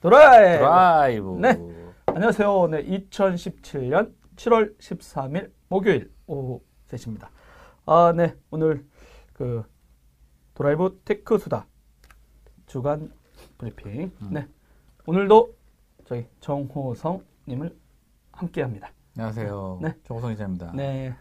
드라이브. 드라이브. 네. 안녕하세요. 네, 2017년 7월 13일 목요일 오후 3시입니다. 아, 네. 오늘 그 드라이브 테크 수다 주간 브리핑. 음. 네. 오늘도 저희 정호성 님을 함께 합니다. 안녕하세요. 네. 조호성 기자입니다. 네.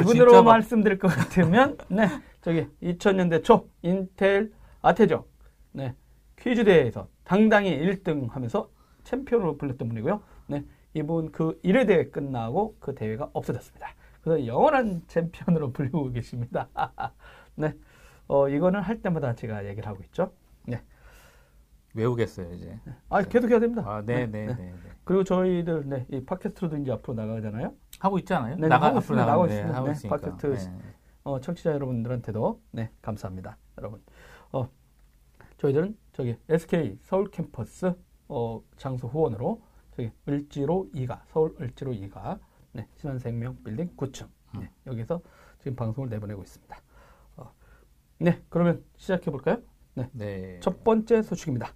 이분으로 말씀드릴 것 같으면 네 저기 2000년대 초 인텔 아테죠 네 퀴즈 대회에서 당당히 1등 하면서 챔피언으로 불렸던 분이고요 네 이분 그 1회 대회 끝나고 그 대회가 없어졌습니다 그래서 영원한 챔피언으로 불리고 계십니다 네 어 이거는 할 때마다 제가 얘기를 하고 있죠 외우겠어요 이제. 아 계속 해야 됩니다 아, 네, 네, 네. 네. 그리고 저희들 네 이 팟캐스트로도 이제 앞으로 나가잖아요 하고 있지 않아요? 네, 나가 하고 앞으로 있습니다. 나가고 있습니다. 하고 네. 팟캐스트 네. 어, 청취자 여러분들한테도 네 감사합니다, 여러분. 어, 저희들은 저기 SK 서울 캠퍼스 어, 장소 후원으로 저기 을지로 2가 서울 을지로 2가 네, 신한생명 빌딩 9층 네, 여기서 지금 방송을 내보내고 있습니다. 어, 네, 그러면 시작해 볼까요? 네. 첫 번째 소식입니다.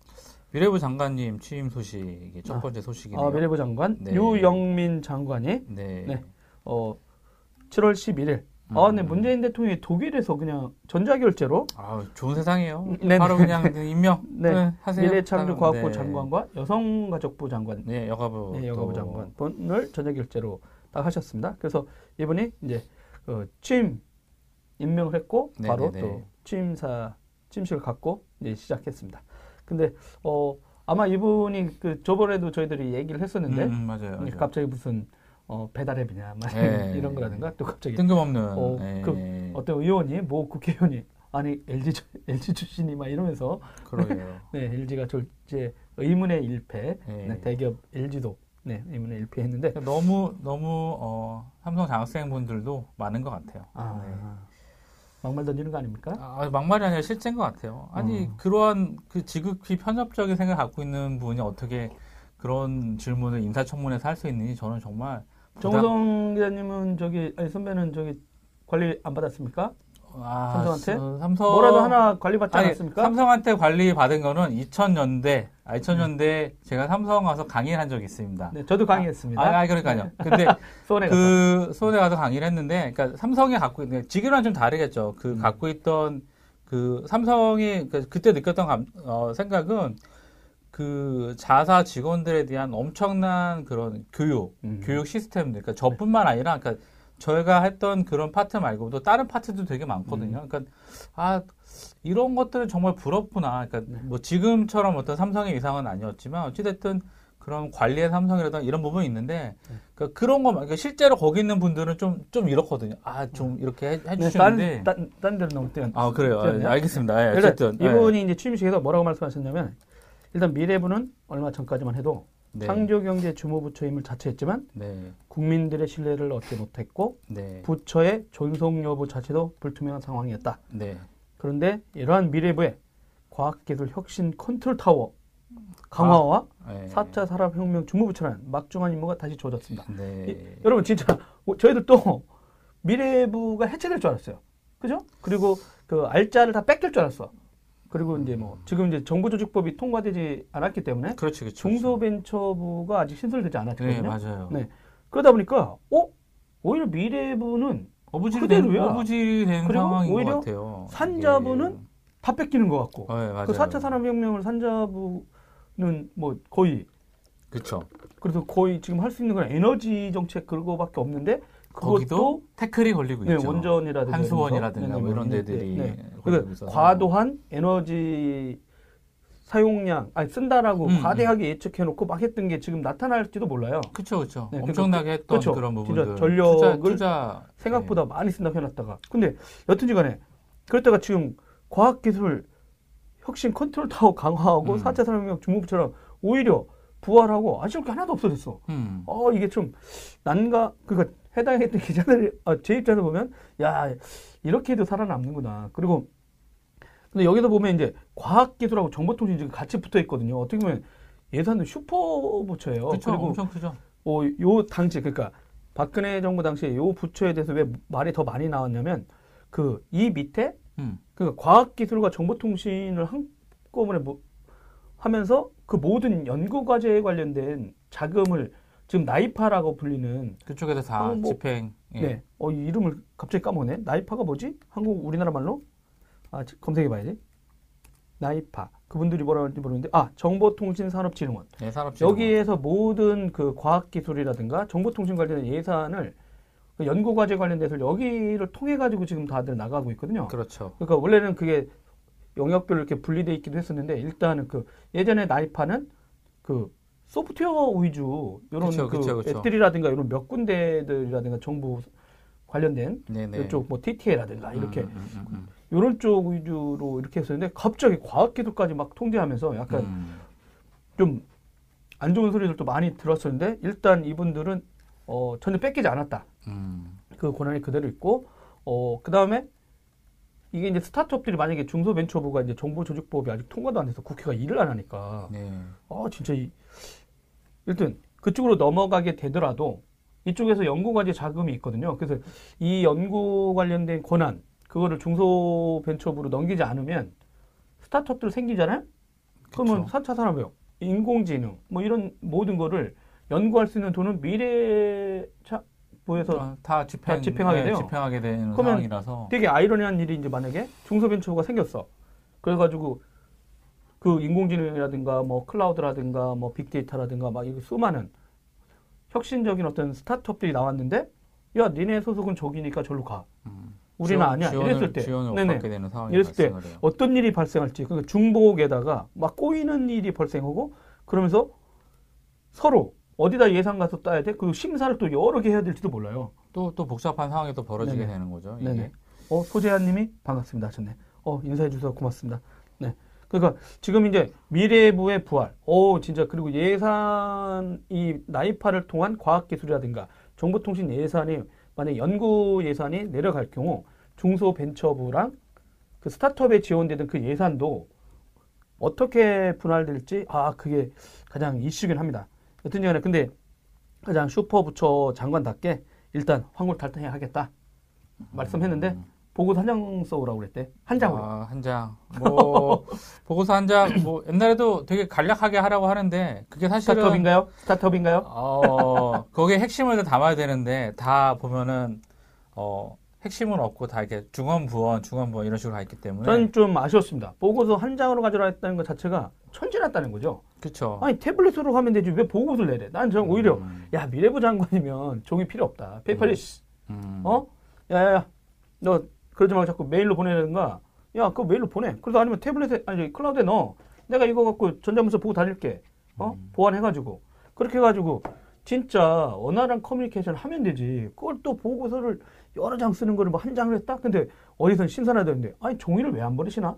미래부 장관님 취임 소식이 첫 아. 번째 소식이네요. 어, 미래부 장관 네. 유영민 장관이 네. 네. 어, 7월 11일 아, 네, 음. 문재인 대통령이 독일에서 그냥 전자결제로 아, 좋은 세상이에요. 네, 바로 네. 그냥 임명 네. 네, 하세요. 미래창조과학부 네. 장관과 여성가족부 장관, 네, 여가부. 네, 여가부 또- 장관 분을 전자결제로 딱 하셨습니다. 그래서 이분이 이제 어, 취임 임명을 했고 네, 바로 네, 네. 또 취임사 취임식을 갖고 이제 시작했습니다. 근데 어 아마 이분이 그 저번에도 저희들이 얘기를 했었는데 음, 음, 맞아요. 맞아요. 갑자기 무슨 어 배달앱이냐 막 네. 이런 거라든가 또 갑자기 뜬금없는 어, 네. 그 어떤 의원이 뭐 국회의원이 아니 LG 주- LG 출신이 막 이러면서 그러게요. 네 LG가 졸제 의문의 일패 네. 네, 대기업 LG도 네 의문의 일패했는데 너무 너무 어, 삼성 장학생분들도 많은 것 같아요. 아 네. 막말 던지는 거 아닙니까? 아, 막말이 아니라 실제인 것 같아요. 아니 어. 그러한 그 지극히 편협적인 생각 을 갖고 있는 분이 어떻게 그런 질문을 인사청문회에서 할 수 있는지 저는 정말 정우성 기자님은 저기 아니 선배는 저기 관리 안 받았습니까? 아, 삼성한테? 스- 삼성 뭐라도 하나 관리 받지 아니, 않았습니까? 삼성한테 관리 받은 거는 2000년대 아 2000년대 제가 삼성 가서 강의를 한 적이 있습니다. 네 저도 강의했습니다. 아, 아, 그러니까요. 근데 수원에 가서 그 수원에 가서 강의를 했는데, 그러니까 삼성이 갖고 있는 지금이랑 좀 다르겠죠. 그 음. 갖고 있던 그 삼성이 그- 그때 느꼈던 감- 어, 생각은 그 자사 직원들에 대한 엄청난 그런 교육, 음. 교육 시스템들, 그러니까 저뿐만 아니라, 그러니까 저희가 했던 그런 파트 말고도 다른 파트도 되게 많거든요. 음. 그러니까 아 이런 것들은 정말 부럽구나. 그러니까 네. 뭐 지금처럼 어떤 삼성의 이상은 아니었지만 어찌됐든 그런 관리의 삼성이라든 이런 부분이 있는데 네. 그러니까 그런 거 그러니까 실제로 거기 있는 분들은 좀좀 이렇거든요. 아좀 이렇게 해, 네, 해주시는데 딴, 딴, 딴 데로 너무 뛰어. 아 그래요. 아, 알겠습니다. 예, 어쨌든 이분이 이제 취임식에서 뭐라고 말씀하셨냐면 일단 미래부는 얼마 전까지만 해도 네. 창조경제 주무부처임을 자처했지만 네, 국민들의 신뢰를 얻지 못했고 네, 부처의 존속 여부 자체도 불투명한 상황이었다. 네, 그런데 이러한 미래부의 과학기술 혁신 컨트롤 타워 강화와 네. 4차 산업혁명 주무부처라는 막중한 임무가 다시 주어졌습니다. 네. 이- 여러분 진짜 어, 저희들도 미래부가 해체될 줄 알았어요. 그죠? 그리고 그 알짜를 다 뺏길 줄 알았어. 그리고 이제 뭐 지금 이제 정부조직법이 통과되지 않았기 때문에 그렇지, 그렇지. 중소벤처부가 아직 신설되지 네, 않았거든요. 맞아요. 네. 그러다 보니까 어 오히려 미래부는 어부질이 된. 어부질이 된 상황인 오히려 것 같아요. 산자부는 다 뺏기는 것 같고 예. 네, 맞아요. 그 4차 산업혁명을 산자부는 뭐 거의 그렇죠. 그래서 거의 지금 할 수 있는 건 에너지 정책 그거밖에 없는데 거기도 태클이 걸리고 네, 있죠. 원전이라든가 한수원이라든가 뭐 이런 네, 데들이 네. 그러니까. 과도한 에너지 사용량 아니 쓴다라고 음, 과대하게 예측해놓고 막 했던 게 지금 나타날지도 몰라요. 그렇죠, 그렇죠. 네, 엄청나게 했던 그쵸. 그런 부분들. 전력을 투자, 투자 생각보다 많이 쓴다고 해놨다가 근데 여튼지간에 그랬다가 지금 과학기술 혁신 컨트롤 타워 강화하고 음. 4차 산업혁명 주무부처로 오히려 부활하고 아쉬울 게 하나도 없어졌어. 네. 음. 어 이게 좀 난가 그니까 해당했던 기자들이 아, 제 입장에서 보면 야 이렇게 해도 살아남는구나. 그리고 근데 여기서 보면 이제 과학기술하고 정보통신 지금 같이 붙어 있거든요. 어떻게 보면 예산도 슈퍼 부처예요. 그렇죠. 그리고 엄청 크죠. 어, 요 당시 그러니까 박근혜 정부 당시에 요 부처에 대해서 왜 말이 더 많이 나왔냐면 그 이 밑에 음. 그 과학기술과 정보통신을 한꺼번에 뭐 하면서 그 모든 연구 과제에 관련된 자금을 지금 나이파라고 불리는 그쪽에서 다 어, 뭐, 집행. 예. 네. 어, 이 이름을 갑자기 까먹네. 나이파가 뭐지? 한국 우리나라 말로? 아, 지- 검색해 봐야지. 나이파. 그분들이 뭐라 하는지 모르는데 아, 정보통신산업진흥원. 네, 산업 여기에서 모든 그 과학기술이라든가 정보통신 관련된 예산을 그 연구과제 관련돼서 여기를 통해 가지고 지금 다들 나가고 있거든요. 그렇죠. 그러니까 원래는 그게 영역별로 이렇게 분리돼 있기도 했었는데 일단은 그 예전에 나이파는 그 소프트웨어 위주 이런 그쵸, 그 그쵸, 그쵸. 앱들이라든가 이런 몇 군데들이라든가 정부 관련된 네네. 이쪽 뭐 TTA라든가 이렇게 음, 음, 음, 음. 이런 쪽 위주로 이렇게 했었는데 갑자기 과학기술까지 막 통제하면서 약간 음. 좀안 좋은 소리들도 많이 들었었는데 일단 이분들은 어 전혀 뺏기지 않았다. 음. 그 권한이 그대로 있고 어 그 다음에 이게 이제 스타트업들이 만약에 중소벤처부가 이제 정보조직법이 아직 통과도 안 돼서 국회가 일을 안 하니까 네. 아 진짜 이 일단 그쪽으로 넘어가게 되더라도 이쪽에서 연구 과제 자금이 있거든요. 그래서 이 연구 관련된 권한 그거를 중소벤처부로 넘기지 않으면 스타트업들 생기잖아요. 그러면 그쵸. 4차 산업이요. 인공지능 뭐 이런 모든 거를 연구할 수 있는 돈은 미래차부에서 어, 다 집행, 다 집행하게 네, 돼요. 집행하게 되는 그러면 상황이라서. 되게 아이러니한 일이 이제 만약에 중소벤처가 생겼어. 그래가지고 그 인공지능이라든가 뭐 클라우드라든가 뭐 빅데이터라든가 막 이거 수많은 혁신적인 어떤 스타트업들이 나왔는데 야 니네 소속은 저기니까 절로 가. 음. 우리는 지원- 아니야. 지원을, 이랬을 때. 네네. 받게 되는 상황이 이랬을 때 발생을 해요. 어떤 일이 발생할지 그러니까 중복에다가 막 꼬이는 일이 발생하고 그러면서 서로 어디다 예산 가서 따야 돼? 그 심사를 또 여러 개 해야 될지도 몰라요. 또, 또 복잡한 상황이 또 벌어지게 네네. 되는 거죠. 이게. 네네. 어, 소재한님이 반갑습니다 하셨네. 어, 인사해 주셔서 고맙습니다. 네. 그러니까 지금 이제 미래부의 부활. 오, 진짜 그리고 예산 이 나이파를 통한 과학 기술이라든가 정보통신 예산이 만약 연구 예산이 내려갈 경우 중소벤처부랑 그 스타트업에 지원되던 그 예산도 어떻게 분할될지 아 그게 가장 이슈긴 합니다. 여튼지 간에 근데 가장 슈퍼 부처 장관답게 일단 환골탈태 하겠다 말씀했는데 보고서 한 장 써오라고 그랬대 한 장으로 아, 한 장. 뭐, 보고서 한 장, 뭐, 옛날에도 되게 간략하게 하라고 하는데, 그게 사실은. 스타트업인가요? 스타트업인가요? 어, 거기에 핵심을 다 담아야 되는데, 다 보면은, 어, 핵심은 없고, 다 이렇게 중언부언, 중언부언 이런 식으로 가 있기 때문에. 저는 좀 아쉬웠습니다. 보고서 한 장으로 가져라 했다는 것 자체가 참신했다는 거죠. 그쵸. 아니 태블릿으로 하면 되지 왜 보고서를 내래? 난 저는 오히려 음, 야 미래부 장관이면 종이 필요 없다. paperless 음. 어? 야야야 너 그러지 말고 자꾸 메일로 보내는가? 야 그거 메일로 보내. 그래서 아니면 태블릿에 아니 클라우드에 넣어. 내가 이거 갖고 전자문서 보고 다닐게. 어? 음. 보완해가지고 그렇게 해가지고 진짜 원활한 커뮤니케이션 하면 되지. 그걸 또 보고서를 여러 장 쓰는 거를 뭐 한 장을 했다? 근데 어디선 신선하다는데 아니 종이를 왜 안 버리시나?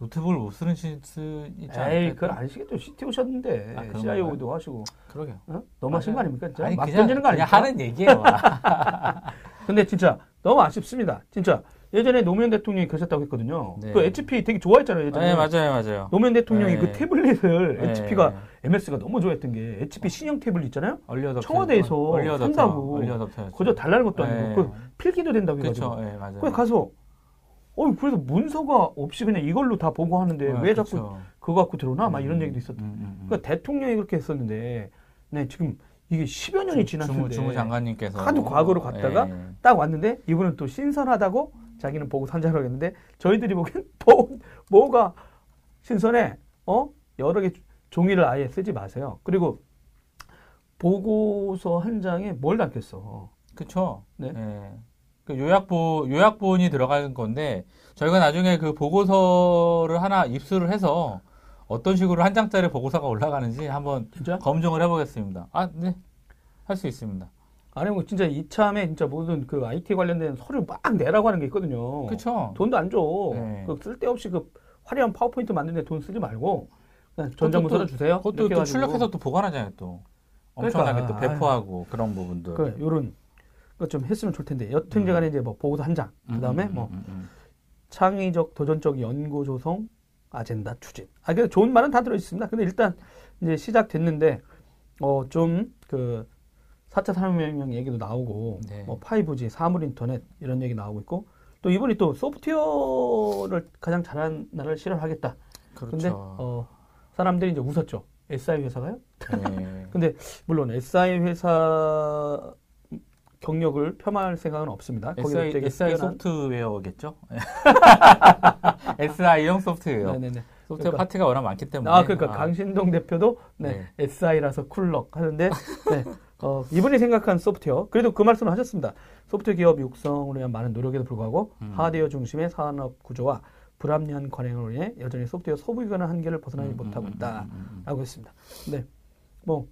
노트북을 못 쓰는 시, 수 있지 않을까? 에이 그걸 아시겠죠. CT 오셨는데 아, CIO도 하시고 그러게요. 어? 너무 하신 거 아닙니까? 진짜 아니, 막 그냥, 던지는 거 그냥 아닙니까? 하는 얘기예요. 근데 진짜 너무 아쉽습니다. 진짜 예전에 노무현 대통령이 그러셨다고 했거든요. 네. 그 HP 되게 좋아했잖아요. 예전에. 네, 맞아요, 맞아요. 노무현 대통령이 네. 그 태블릿을 네. HP가 MS가 너무 좋아했던 게 HP 신형 태블릿 있잖아요. 얼리어답터. 청와대에서 얼리어답터. 산다고. 얼리어답터. 그저 달라는 것도 아니고 네. 그 필기도 된다고 그렇죠. 해가지고. 예, 맞아요. 거기 가서 어 그래서 문서가 없이 그냥 이걸로 다 보고하는데 네, 왜 자꾸 그렇죠. 그거 갖고 들어오나 막 이런 음, 얘기도 있었다. 음, 음, 음. 그러니까 대통령이 그렇게 했었는데 네 지금 이게 10여 년이 주무, 지났는데 주무 장관님께서 하도 과거로 갔다가 예. 딱 왔는데 이분은 또 신선하다고 자기는 보고 산자라고 했는데 저희들이 보기엔 뭐, 뭐가 신선해? 어? 여러 개 종이를 아예 쓰지 마세요. 그리고 보고서 한 장에 뭘 담겠어? 그쵸. 네. 예. 그 요약본, 요약본이 들어가는 건데, 저희가 나중에 그 보고서를 하나 입수를 해서 어떤 식으로 한 장짜리 보고서가 올라가는지 한번 진짜? 검증을 해보겠습니다. 아, 네. 할 수 있습니다. 아니 뭐 진짜 이참에 진짜 모든 그 IT 관련된 서류 막 내라고 하는 게 있거든요. 그쵸. 돈도 안 줘. 네. 그 쓸데없이 그 화려한 파워포인트 만드는데 돈 쓰지 말고 그냥 전자문서로 주세요. 그것도 또. 출력해서 또 보관하잖아요, 또. 엄청나게 그러니까, 또 배포하고 그런 부분들. 그 요런 거 좀 했으면 좋을 텐데 여튼 간에 이제 뭐 보고서 한 장, 음, 그다음에 음, 뭐 음, 음, 창의적 도전적 연구 조성 아젠다 추진. 아, 근데 좋은 말은 다 들어 있습니다. 근데 일단 이제 시작됐는데 어 좀 그 4차 산업혁명 얘기도 나오고 네. 뭐 5G, 사물 인터넷 이런 얘기 나오고 있고 또 이분이 또 소프트웨어를 가장 잘하는 나라를 실현하겠다. 그렇죠. 근데 어 사람들이 이제 웃었죠. SI 회사가요? 예. 근데 물론 SI 회사 경력을 폄하할 생각은 없습니다. SI, SI 뛰어난- 소프트웨어겠죠? SI형 소프트웨어. 네네네. 소프트웨어 그러니까- 파트가 워낙 많기 때문에. 아, 그러니까 강신동 대표도 네, 네. SI라서 쿨럭 하는데 네, 어, 이분이 생각한 소프트웨어 그래도 그 말씀을 하셨습니다. 소프트웨어 기업 육성을 위한 많은 노력에도 불구하고 음. 하드웨어 중심의 산업 구조와 불합리한 관행으로 인해 여전히 소프트웨어 소비관의 한계를 벗어나지 음, 못하고 음, 있다라고 음, 음, 했습니다. 네, 뭐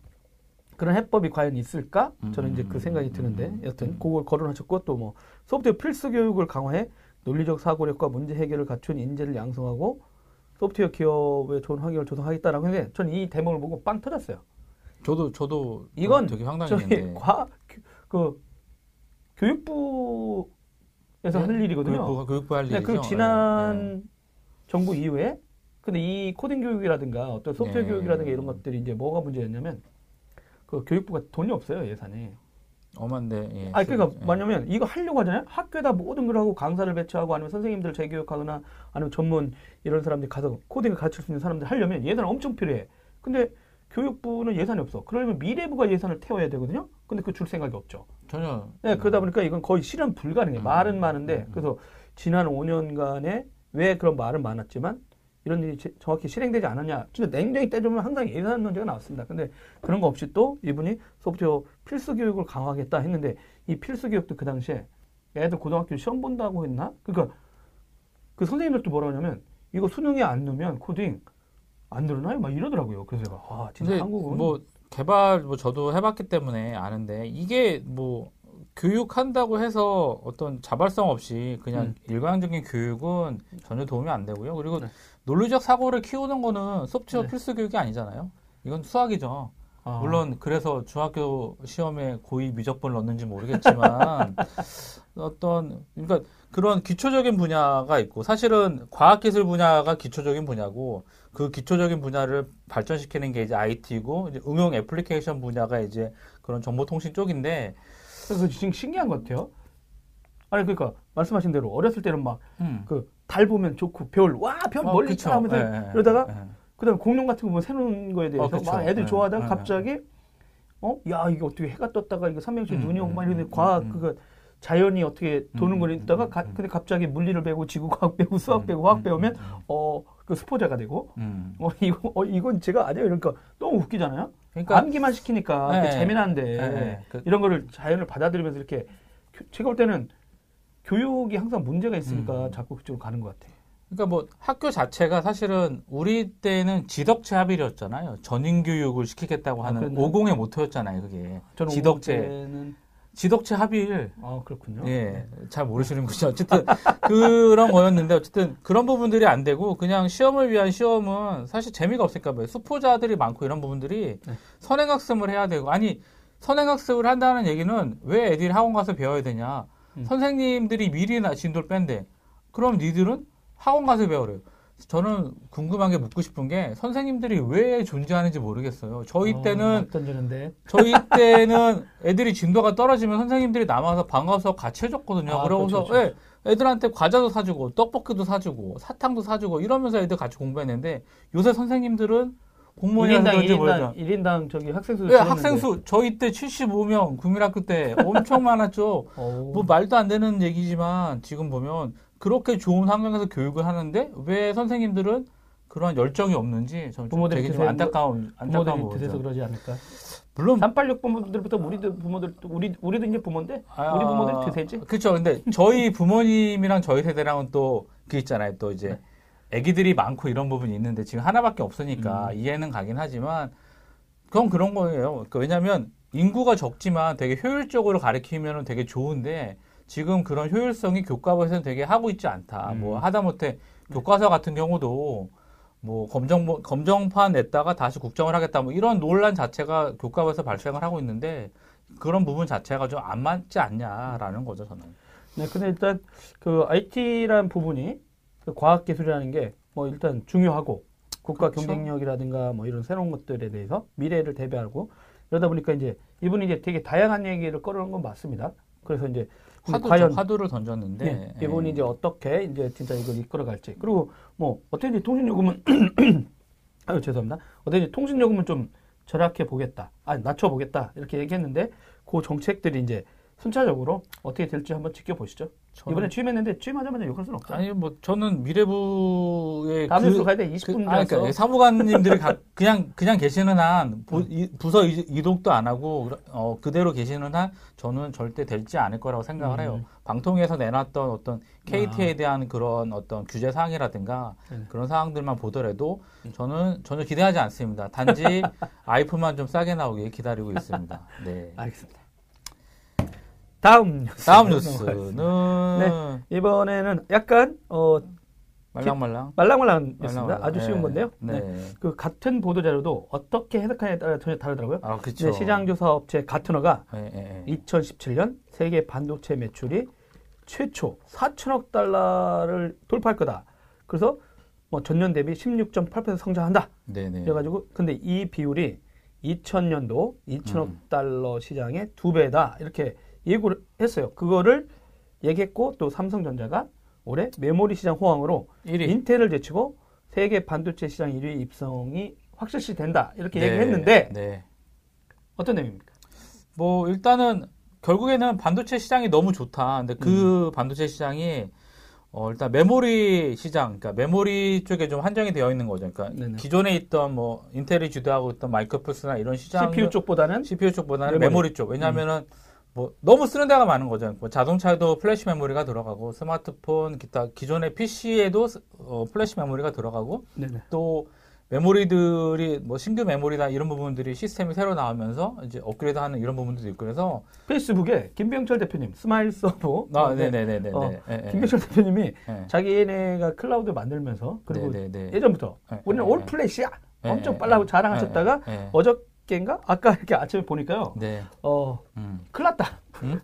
그런 해법이 과연 있을까? 저는 음, 이제 그 음, 생각이 음, 드는데 음, 여튼 음. 그걸 거론하셨고 또 뭐 소프트웨어 필수 교육을 강화해 논리적 사고력과 문제 해결을 갖춘 인재를 양성하고 소프트웨어 기업에 좋은 환경을 조성하겠다라고 했는데 저는 이 대목을 보고 빵 터졌어요. 저도 저도 이건 되게 황당했는데. 과, 그 교육부에서 할 일이거든요. 교육부, 교육부 할 네, 일이죠. 그 지난 네, 정부 이후에 근데 이 코딩 교육이라든가 어떤 소프트웨어 네. 교육이라든가 이런 것들이 이제 뭐가 문제였냐면 그 교육부가 돈이 없어요 예산이. 네. 엄한데. 예. 아니 그러니까 예. 뭐냐면 이거 하려고 하잖아요. 학교에다 모든 걸 하고 강사를 배치하고 아니면 선생님들 재교육하거나 아니면 전문 이런 사람들이 가서 코딩을 가르칠 수 있는 사람들 하려면 예산 엄청 필요해. 근데 교육부는 예산이 없어. 그러면 미래부가 예산을 태워야 되거든요. 근데 그 줄 생각이 없죠. 전혀. 네, 그러다 보니까 이건 거의 실현 불가능해. 음. 말은 많은데 음. 그래서 지난 5년간에 왜 그런 말은 많았지만 이런 일이 지- 정확히 실행되지 않았냐. 진짜 냉정히 따져보면 항상 예산 문제가 나왔습니다. 근데 그런 거 없이 또 이분이 소프트웨어 필수 교육을 강화하겠다 했는데 이 필수 교육도 그 당시에 애들 고등학교 시험 본다고 했나? 그러니까 그 선생님들도 뭐라 하냐면 이거 수능에 안 넣으면 코딩 안 늘어나요? 막 이러더라고요. 그래서 제가 아 진짜 한국은 뭐 개발 뭐 저도 해봤기 때문에 아는데 이게 뭐 교육한다고 해서 어떤 자발성 없이 그냥 음. 일관적인 교육은 전혀 도움이 안 되고요. 그리고 네. 논리적 사고를 키우는 거는 소프트웨어 네. 필수 교육이 아니잖아요. 이건 수학이죠. 아, 물론 그래서 중학교 시험에 고의 미적분을 넣는지 모르겠지만 어떤 그러니까 그런 기초적인 분야가 있고 사실은 과학기술 분야가 기초적인 분야고 그 기초적인 분야를 발전시키는 게 이제 IT고 이제 응용 애플리케이션 분야가 이제 그런 정보통신 쪽인데 그래서 지금 신기한 것 같아요. 아니 그러니까 말씀하신 대로 어렸을 때는 막 음. 그달 보면 좋고 별 와별 어, 멀리. 있다 하면서 예, 예, 그러다가 예. 그다음에 공룡 같은 거 보면 새로운 거에 대해서 어. 막 애들 예, 좋아하다가 예, 갑자기 어 야 이게 어떻게 해가 떴다가 이거 삼명시 음, 눈이 오고 음, 막 이러는데 음, 과학 음. 그거 자연이 어떻게 도는 음, 걸 음, 있다가 음, 가- 음. 근데 갑자기 물리를 배우고 지구과학 배우고 수학 배우고 음, 화학 음, 배우면 음, 어그 스포자가 되고 음. 어 이거 어 이건 제가 아니에요 그러니까 너무 웃기잖아요. 그러니까 암기만 시키니까 네. 재미난데 네, 그- 이런 거를 자연을 받아들이면서 이렇게 교- 제가 볼 때는 교육이 항상 문제가 있으니까 음. 자꾸 그쪽으로 가는 것 같아요. 그러니까 뭐 학교 자체가 사실은 우리 때는 지덕체 합의였잖아요. 전인 교육을 시키겠다고 아, 하는 그랬나요? 오공의 모토였잖아요. 그게 지덕체 는 지덕체 합의를 아 그렇군요. 예, 잘 모르시는군요. 어쨌든 그런 거였는데 어쨌든 그런 부분들이 안 되고 그냥 시험을 위한 시험은 사실 재미가 없을까 봐요. 수포자들이 많고 이런 부분들이 네. 선행학습을 해야 되고 아니 선행학습을 한다는 얘기는 왜 애들이 학원 가서 배워야 되냐? 음. 선생님들이 미리 나 진도를 뺀대. 그럼 니들은 학원 가서 배우래요. 저는 궁금한 게 묻고 싶은 게 선생님들이 왜 존재하는지 모르겠어요. 저희 어, 때는 막 던지는데 저희 때는 애들이 진도가 떨어지면 선생님들이 남아서 방과수 같이 해줬거든요. 아, 그러고서 그렇죠, 그렇죠. 예, 애들한테 과자도 사주고 떡볶이도 사주고 사탕도 사주고 이러면서 애들 같이 공부했는데 요새 선생님들은 공무원이라서 1인당 그런지 1인당 모르죠. 1인당 저기 학생 수 예, 학생 수 저희 때 75명 국민학교 때 엄청 많았죠. 뭐 말도 안 되는 얘기지만 지금 보면 그렇게 좋은 환경에서 교육을 하는데 왜 선생님들은 그러한 열정이 없는지 저는 좀 되게 좀? 안타까운 안타까운 부모들이 거죠. 그러지 않을까? 물론 386 부모들부터 우리도 부모들 우리 우리도 이제 부모인데 아, 우리 부모들이 드세지. 그렇죠. 근데 저희 부모님이랑 저희 세대랑은 또 그 있잖아요. 또 이제 네. 아기들이 많고 이런 부분이 있는데 지금 하나밖에 없으니까 음. 이해는 가긴 하지만 그건 그런 거예요. 그 왜냐하면 인구가 적지만 되게 효율적으로 가르치면 되게 좋은데 지금 그런 효율성이 교과서에서는 되게 하고 있지 않다. 음. 뭐 하다못해 교과서 같은 경우도 뭐 검정 검정판 냈다가 다시 국정을 하겠다 뭐 이런 논란 자체가 교과서에서 발생을 하고 있는데 그런 부분 자체가 좀 안 맞지 않냐라는 거죠 저는. 네, 근데 일단 그 IT라는 부분이 그 과학 기술이라는 게 뭐 일단 중요하고 국가 그렇죠. 경쟁력이라든가 뭐 이런 새로운 것들에 대해서 미래를 대비하고 이러다 보니까 이제 이분이 이제 되게 다양한 얘기를 꺼내는 건 맞습니다. 그래서 이제 화두, 과연 화두를 던졌는데. 네, 예. 이분이 이제 어떻게 이제 진짜 이걸 이끌어갈지. 그리고 뭐 어떻게 통신 요금은 아유 죄송합니다. 어떤 통신 요금은 좀 절약해 보겠다, 아 낮춰 보겠다. 이렇게 얘기했는데 그 정책들이 이제 순차적으로 어떻게 될지 한번 지켜보시죠. 이번에 취임했는데 취임하자마자 욕할 수는 없죠. 아니 뭐 저는 미래부의 다음 그- 가야 돼. 그, 20분 아니, 전서 그러니까 사무관님들이 가- 그냥 그냥 계시는 한 부, 이- 부서 이- 이동도 안 하고 어, 그대로 계시는 한 저는 절대 될지 않을 거라고 생각을 해요. 음. 방통에서 내놨던 어떤 KT에 대한 그런 어떤 규제 사항이라든가 네. 그런 사항들만 보더라도 저는 전혀 기대하지 않습니다. 단지 아이폰만 좀 싸게 나오길 기다리고 있습니다. 네. 알겠습니다. 다음 뉴스. 다음. 뉴스는 이번에는 약간 어, 말랑말랑 말랑말랑 뉴스입니다. 말랑말랑. 아주 쉬운 네. 건데요. 네. 네. 그 같은 보도 자료도 어떻게 해석하냐에 따라 전혀 다르더라고요. 아 그렇죠. 이제 시장 조사 업체 가트너가 예, 예, 예. 2017년 세계 반도체 매출이 최초 4천억 달러를 돌파할 거다. 그래서 뭐 전년 대비 16.8% 성장한다. 네네. 그래가지고 근데 이 비율이 2000년도 2천억 음. 달러 시장의 두 배다 이렇게 예고를 했어요. 그거를 얘기했고 또 삼성전자가 올해 메모리 시장 호황으로 1위. 인텔을 제치고 세계 반도체 시장 1위 입성이 확실시 된다 이렇게 네, 얘기했는데 네. 어떤 내용입니까? 뭐 일단은 결국에는 반도체 시장이 너무 좋다. 근데 그 반도체 시장이 어 일단 메모리 시장, 그러니까 메모리 쪽에 좀 한정이 되어 있는 거죠. 그러니까 네네. 기존에 있던 뭐 인텔이 주도하고 있던 마이크로플스나 이런 시장 CPU 쪽보다는 CPU 쪽보다는 메모리. 메모리, 쪽. 왜냐하면은 뭐 너무 쓰는 데가 많은 거죠. 뭐 자동차에도 플래시 메모리가 들어가고 스마트폰 기타 기존의 PC에도 어, 플래시 메모리가 들어가고 네네. 또 메모리들이 뭐 신규 메모리다 이런 부분들이 시스템이 새로 나오면서 이제 업그레이드하는 이런 부분들도 있고 그래서 페이스북에 김병철 대표님 스마일서브 아 어, 네. 네네네네 어, 네. 김병철 대표님이 네. 자기네가 클라우드 만들면서 그리고 네네네. 예전부터 네, 우리는 네, all 네. flash야 네, 엄청 네, 빨라고 네. 자랑하셨다가 네, 네. 어저 께인가 아까 이렇게 아침에 보니까요 네. 어 음. 큰일 났다 음?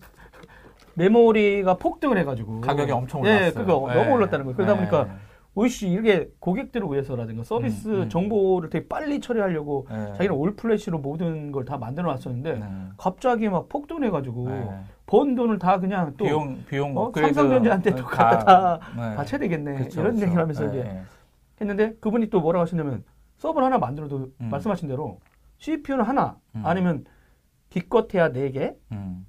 메모리가 폭등을 해가지고 가격이 엄청 예, 올랐어요. 그거 네. 너무 올랐다는 거예요 그러다 네. 보니까 오이씨 이게 고객들을 위해서라든가 서비스 음, 음. 정보를 되게 빨리 처리하려고 네. 자기는 올 플래시로 모든 걸 다 만들어 놨었는데 네. 갑자기 막 폭등해 가지고 네. 번 돈을 다 그냥 또 비용 비용 어? 삼성전자한테 또 갖다 다 네. 바쳐야 되겠네 그쵸, 이런 그쵸. 얘기를 하면서 네, 이제 네. 했는데 그분이 또 뭐라고 하시냐면 서버를 하나 만들어도 음. 말씀하신 대로 CPU는 하나 음. 아니면 기껏해야 네 개. 음.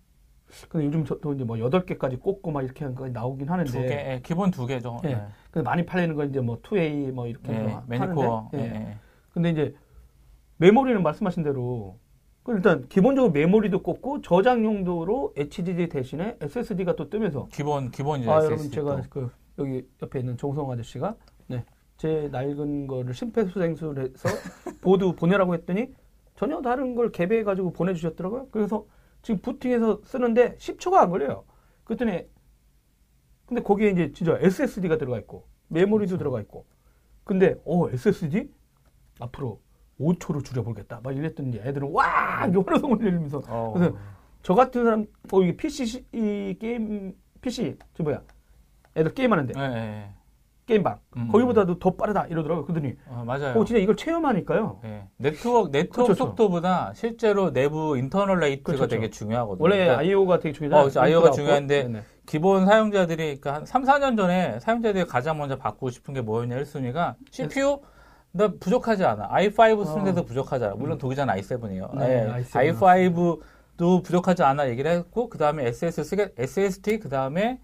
근데 요즘 저- 또 이제 뭐 여덟 개까지 꽂고 막 이렇게 하는 거 나오긴 하는데. 두 개, 예, 기본 두 개죠. 예. 네. 근데 많이 팔리는 건 이제 뭐 2A 뭐 이렇게 예, 매니코어. 예, 예. 예. 근데 이제 메모리는 말씀하신 대로 그 일단 기본적으로 메모리도 꽂고 저장 용도로 HDD 대신에 SSD가 또 뜨면서 기본 기본 이제 아, 여러분 또. 제가 그 여기 옆에 있는 정성 아저씨가 네, 제 낡은 거를 심폐소생술해서 보드 보내라고 했더니 전혀 다른 걸 개배해 가지고 보내주셨더라고요. 그래서 지금 부팅해서 쓰는데 10초가 안 걸려요. 그랬더니 근데 거기에 이제 진짜 SSD가 들어가 있고 메모리도 그렇죠. 들어가 있고 근데 어 SSD 앞으로 5초로 줄여보겠다. 막 이랬더니 애들은 와 이게 환호성을 내리면서 어. 그래서 저 같은 사람, 어, 이게 PC, 시- 이 게임, PC, 저 뭐야. 애들 게임하는데, 예, 예, 예. 게임방. 음. 거기보다도 더 빠르다, 이러더라고요. 그러더니, 어, 맞아요. 어, 진짜 이걸 체험하니까요. 예. 네트워크 네트워크 그렇죠, 그렇죠. 속도보다 실제로 내부 internal rate가 그렇죠, 되게 그렇죠. 중요하거든요. 원래 그러니까 IO가 되게 중요하잖아요. 어, 그렇죠. IO 가 input, 중요한데 output. 네네. 기본 사용자들이 그러니까 한 3, 4년 전에 사용자들이 가장 먼저 바꾸고 싶은 게 뭐였냐 1순위가 CPU 나 부족하지 않아. i5 쓰는 데도 부족하지 않아. 물론 독일자는 i7이에요. 음. 네, i7 i5도 부족하지 않아 얘기를 했고 그 다음에 SS, SSD 그다음에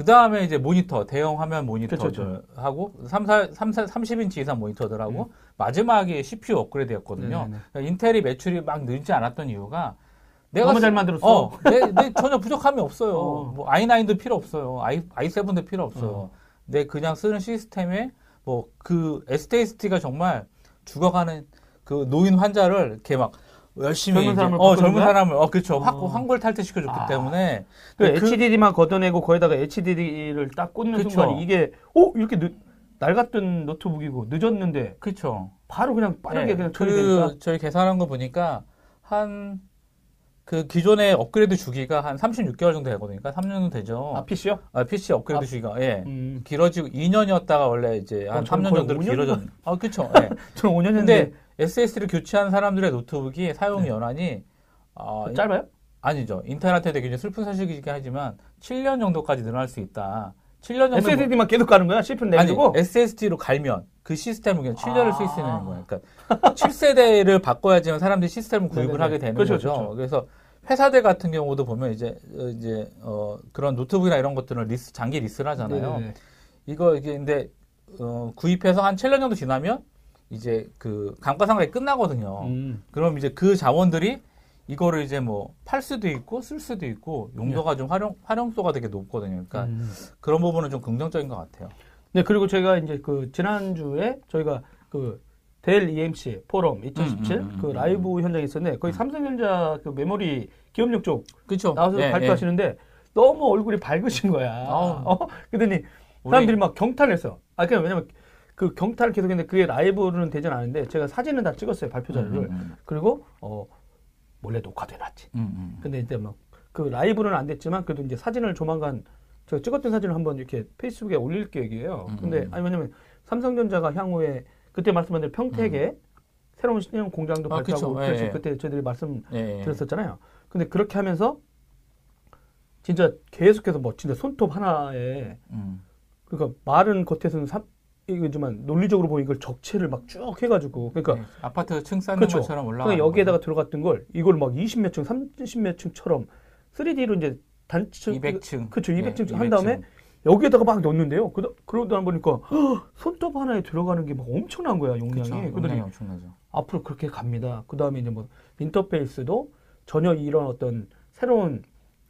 그 다음에 이제 모니터 대형 화면 모니터들 그렇죠, 하고 3, 4, 3, 4, 30인치 이상 모니터들 하고 마지막에 CPU 업그레이드 였거든요. 음. 네네네. 그러니까 인텔이 매출이 막 늘지 않았던 이유가 내가 너무 쓰- 잘 만들었어. 어, 내, 내 전혀 부족함이 없어요. 어. 뭐 i9도 필요 없어요. i i7도 필요 없어요. 어. 내 그냥 쓰는 시스템에 뭐 그 STST가 정말 죽어가는 그 노인 환자를 이렇게 막 열심히 젊은 사람을 어 젊은? 사람을 어 그렇죠 어. 확 환골 탈퇴시켜줬기 아. 때문에 그 그- HDD만 걷어내고 거기다가 HDD를 딱 꽂는 그쵸. 순간 이게, 오! 이렇게 늦, 낡았던 노트북이고 늦었는데 그렇죠. 바로 그냥 빠르게 네, 그냥 처리되니까. 그 저희 계산한 거 보니까 한 그 기존의 업그레이드 주기가 한 36개월 정도 되거든요. 그러니까 3년 은 되죠. 아, PC요? 아, PC 업그레이드 아, 주기가 예. 음. 길어지고 2년이었다가 원래 이제 한 어, 저는 3년 거의 정도로 5년 길어졌. 아, 그렇죠. 예. 저는 5년 근데 했는데 SSD를 교체한 사람들의 노트북이 사용 네. 연한이 어, 짧아요? 아니죠. 인텔한테 굉장히 슬픈 사실이긴 하지만 7년 정도까지 늘어날 수 있다. 7년 정도 SSD만 계속 가는 거야? 아니 내두고? SSD로 갈면 그 시스템을 그냥 7년을 쓸수 있는 아. 거예요. 그러니까 7세대를 바꿔야지만 사람들이 시스템을 구입을 네네네. 하게 되는 그렇죠, 거죠. 그렇죠. 그래서 회사들 같은 경우도 보면 이제 어, 이제 어, 그런 노트북이나 이런 것들을 리스 장기 리스를 하잖아요. 네네네. 이거 이게 근데 어, 구입해서 한 7년 정도 지나면 이제 그 감가상각이 끝나거든요. 음. 그럼 이제 그 자원들이 이거를 이제 뭐 팔 수도 있고 쓸 수도 있고 용도가 좀 활용 활용도가 되게 높거든요. 그러니까 음. 그런 부분은 좀 긍정적인 것 같아요. 네, 그리고 제가 이제 그 지난주에 저희가 그 델 EMC 포럼 2017 음, 음, 음, 그 음, 라이브 현장에 있었는데 거기 삼성전자 그 메모리 기업력 쪽 그렇죠. 나와서 발표하시는데 너무 얼굴이 밝으신 거야. 아우. 어? 그러더니 사람들이 막 경탄했어. 아, 그냥 왜냐면 그 경탄을 계속했는데 그게 라이브로는 되진 않은데 제가 사진은 다 찍었어요 발표 자료를. 음, 그리고 어 몰래 녹화돼 놨지. 음, 음. 근데 이제 막 그 라이브는 안 됐지만 그래도 이제 사진을 조만간 제가 찍었던 사진을 한번 이렇게 페이스북에 올릴 계획이에요. 음, 근데 음. 아니 왜냐면 삼성전자가 향후에 그때 말씀한 대로 평택에 새로운 신형 공장도 음. 아, 발표하고 그쵸. 예, 예. 그때 저희들이 말씀 예, 예. 드렸었잖아요. 근데 그렇게 하면서 진짜 계속해서 뭐 진짜 손톱 하나에 음. 그러니까 말은 겉에서는 삼 이거지만 논리적으로 보면 이걸 적체를 막 쭉 해가지고 그러니까 네, 아파트 층 쌓는 그렇죠. 것처럼 올라가. 그러니까 여기에다가 들어갔던 걸 이걸 막 20몇 층, 30몇 층처럼 3D로 이제 단층 200층. 그렇죠. 200층 네, 한 다음에 여기에다가 막 넣는데요. 그러, 그러다 보니까 헉, 손톱 하나에 들어가는 게 막 엄청난 거야 용량이. 그렇죠. 엄청나죠. 앞으로 그렇게 갑니다. 그 다음에 이제 뭐 인터페이스도 전혀 이런 어떤 새로운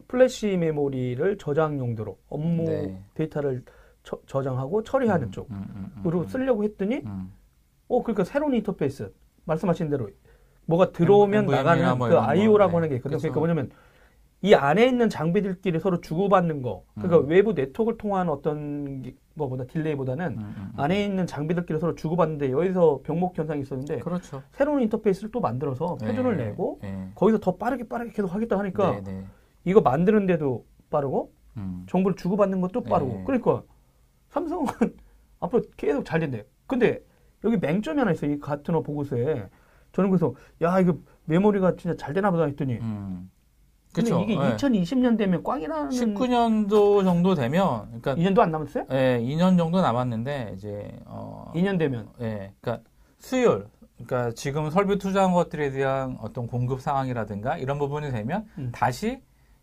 플래시 메모리를 저장 용도로 업무 네. 데이터를 처- 저장하고 처리하는 음, 쪽으로 음, 음, 음, 쓰려고 했더니 음. 어 그러니까 새로운 인터페이스 말씀하신 대로 뭐가 들어오면 NVMe나 나가는 뭐 그. IO라고 네. 하는 게 있거든요. 그렇죠. 그러니까 뭐냐면 이 안에 있는 장비들끼리 서로 주고받는 거. 그러니까 음. 외부 네트워크를 통한 어떤 기- 거보다 딜레이보다는 음. 안에 있는 장비들끼리 서로 주고받는데 여기서 병목 현상이 있었는데 그렇죠. 새로운 인터페이스를 또 만들어서 표준을 네, 내고 네. 거기서 더 빠르게 빠르게 계속 하겠다 하니까 네, 네. 이거 만드는데도 빠르고 음. 정보를 주고받는 것도 빠르고 네. 그러니까 삼성은 앞으로 계속 잘 된대. 근데 여기 맹점이 하나 있어. 이 가트너 보고서에 저는 그래서 야 이거 메모리가 진짜 잘 되나 보다 했더니 음. 근데 그렇죠. 이게 네. 2020년 되면 꽝이라는 19년도 정도 되면, 그러니까 2년도 안 남았어요? 예, 2년 정도 남았는데 이제 어, 2년 되면 예, 그러니까 수율, 그러니까 지금 설비 투자한 것들에 대한 어떤 공급 상황이라든가 이런 부분이 되면 음. 다시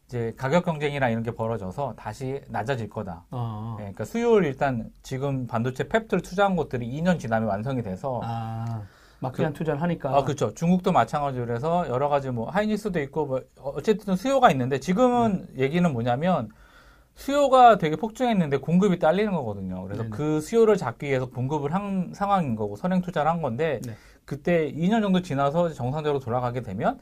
이제 가격 경쟁이나 이런 게 벌어져서 다시 낮아질 거다. 아, 예, 그러니까 수율 일단 지금 반도체 펩들 투자한 것들이 2년 지나면 완성이 돼서 아 막대한 투자를 하니까 아, 그렇죠. 중국도 마찬가지로 해서 여러 가지 뭐 하이닉스도 있고 뭐 어쨌든 수요가 있는데 지금은 얘기는 뭐냐면 수요가 되게 폭증했는데 공급이 딸리는 거거든요. 그래서 네네. 그 수요를 잡기 위해서 공급을 한 상황인 거고 선행 투자를 한 건데 네. 그때 2년 정도 지나서 정상적으로 돌아가게 되면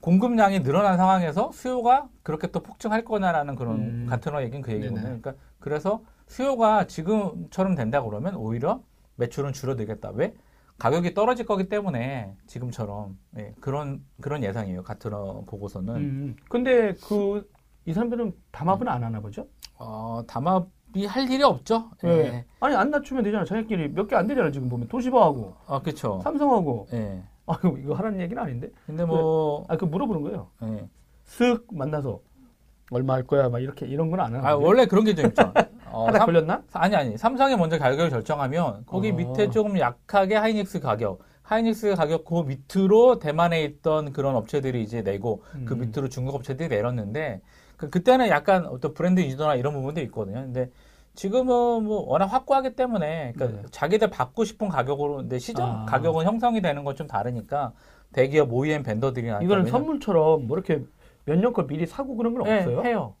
공급량이 늘어난 상황에서 수요가 그렇게 또 폭증할 거냐라는 그런 음. 같은 어 얘기는 그 얘기거든요. 네네. 그러니까 그래서 수요가 지금처럼 된다 그러면 오히려 매출은 줄어들겠다. 왜? 가격이 떨어질 거기 때문에 지금처럼 예, 그런 그런 예상이에요. 같은 어 보고서는 음. 근데 그 이 사람들은 담합은 안 하나 보죠? 어, 담합 이 할 일이 없죠. 예. 네. 아니 안 낮추면 되잖아. 자기끼리 몇 개 안 되잖아. 지금 보면 도시바하고 아 그렇죠. 삼성하고 예. 아 이거 이거 하라는 얘기는 아닌데. 근데 뭐 아 그 물어보는 거예요. 예. 쓱 만나서 얼마 할 거야 막 이렇게 이런 건 안 하는 아 원래 그런 게 좀 있죠. 어, 하다 삼- 걸렸나? 아니 아니 삼성이 먼저 가격을 결정하면 거기 어. 밑에 조금 약하게 하이닉스 가격 하이닉스 가격 그 밑으로 대만에 있던 그런 업체들이 이제 내고 그 음. 밑으로 중국 업체들이 내렸는데 그, 그때는 약간 어떤 브랜드 유도나 이런 부분도 있거든요. 근데 지금은 뭐 워낙 확고하기 때문에 그러니까 네. 자기들 받고 싶은 가격으로 근데 시장 아. 가격은 형성이 되는 건 좀 다르니까 대기업 OEM 벤더들이나 이거는 선물처럼 뭐 이렇게 몇 년 걸 미리 사고 그런 건 네, 없어요? 해요.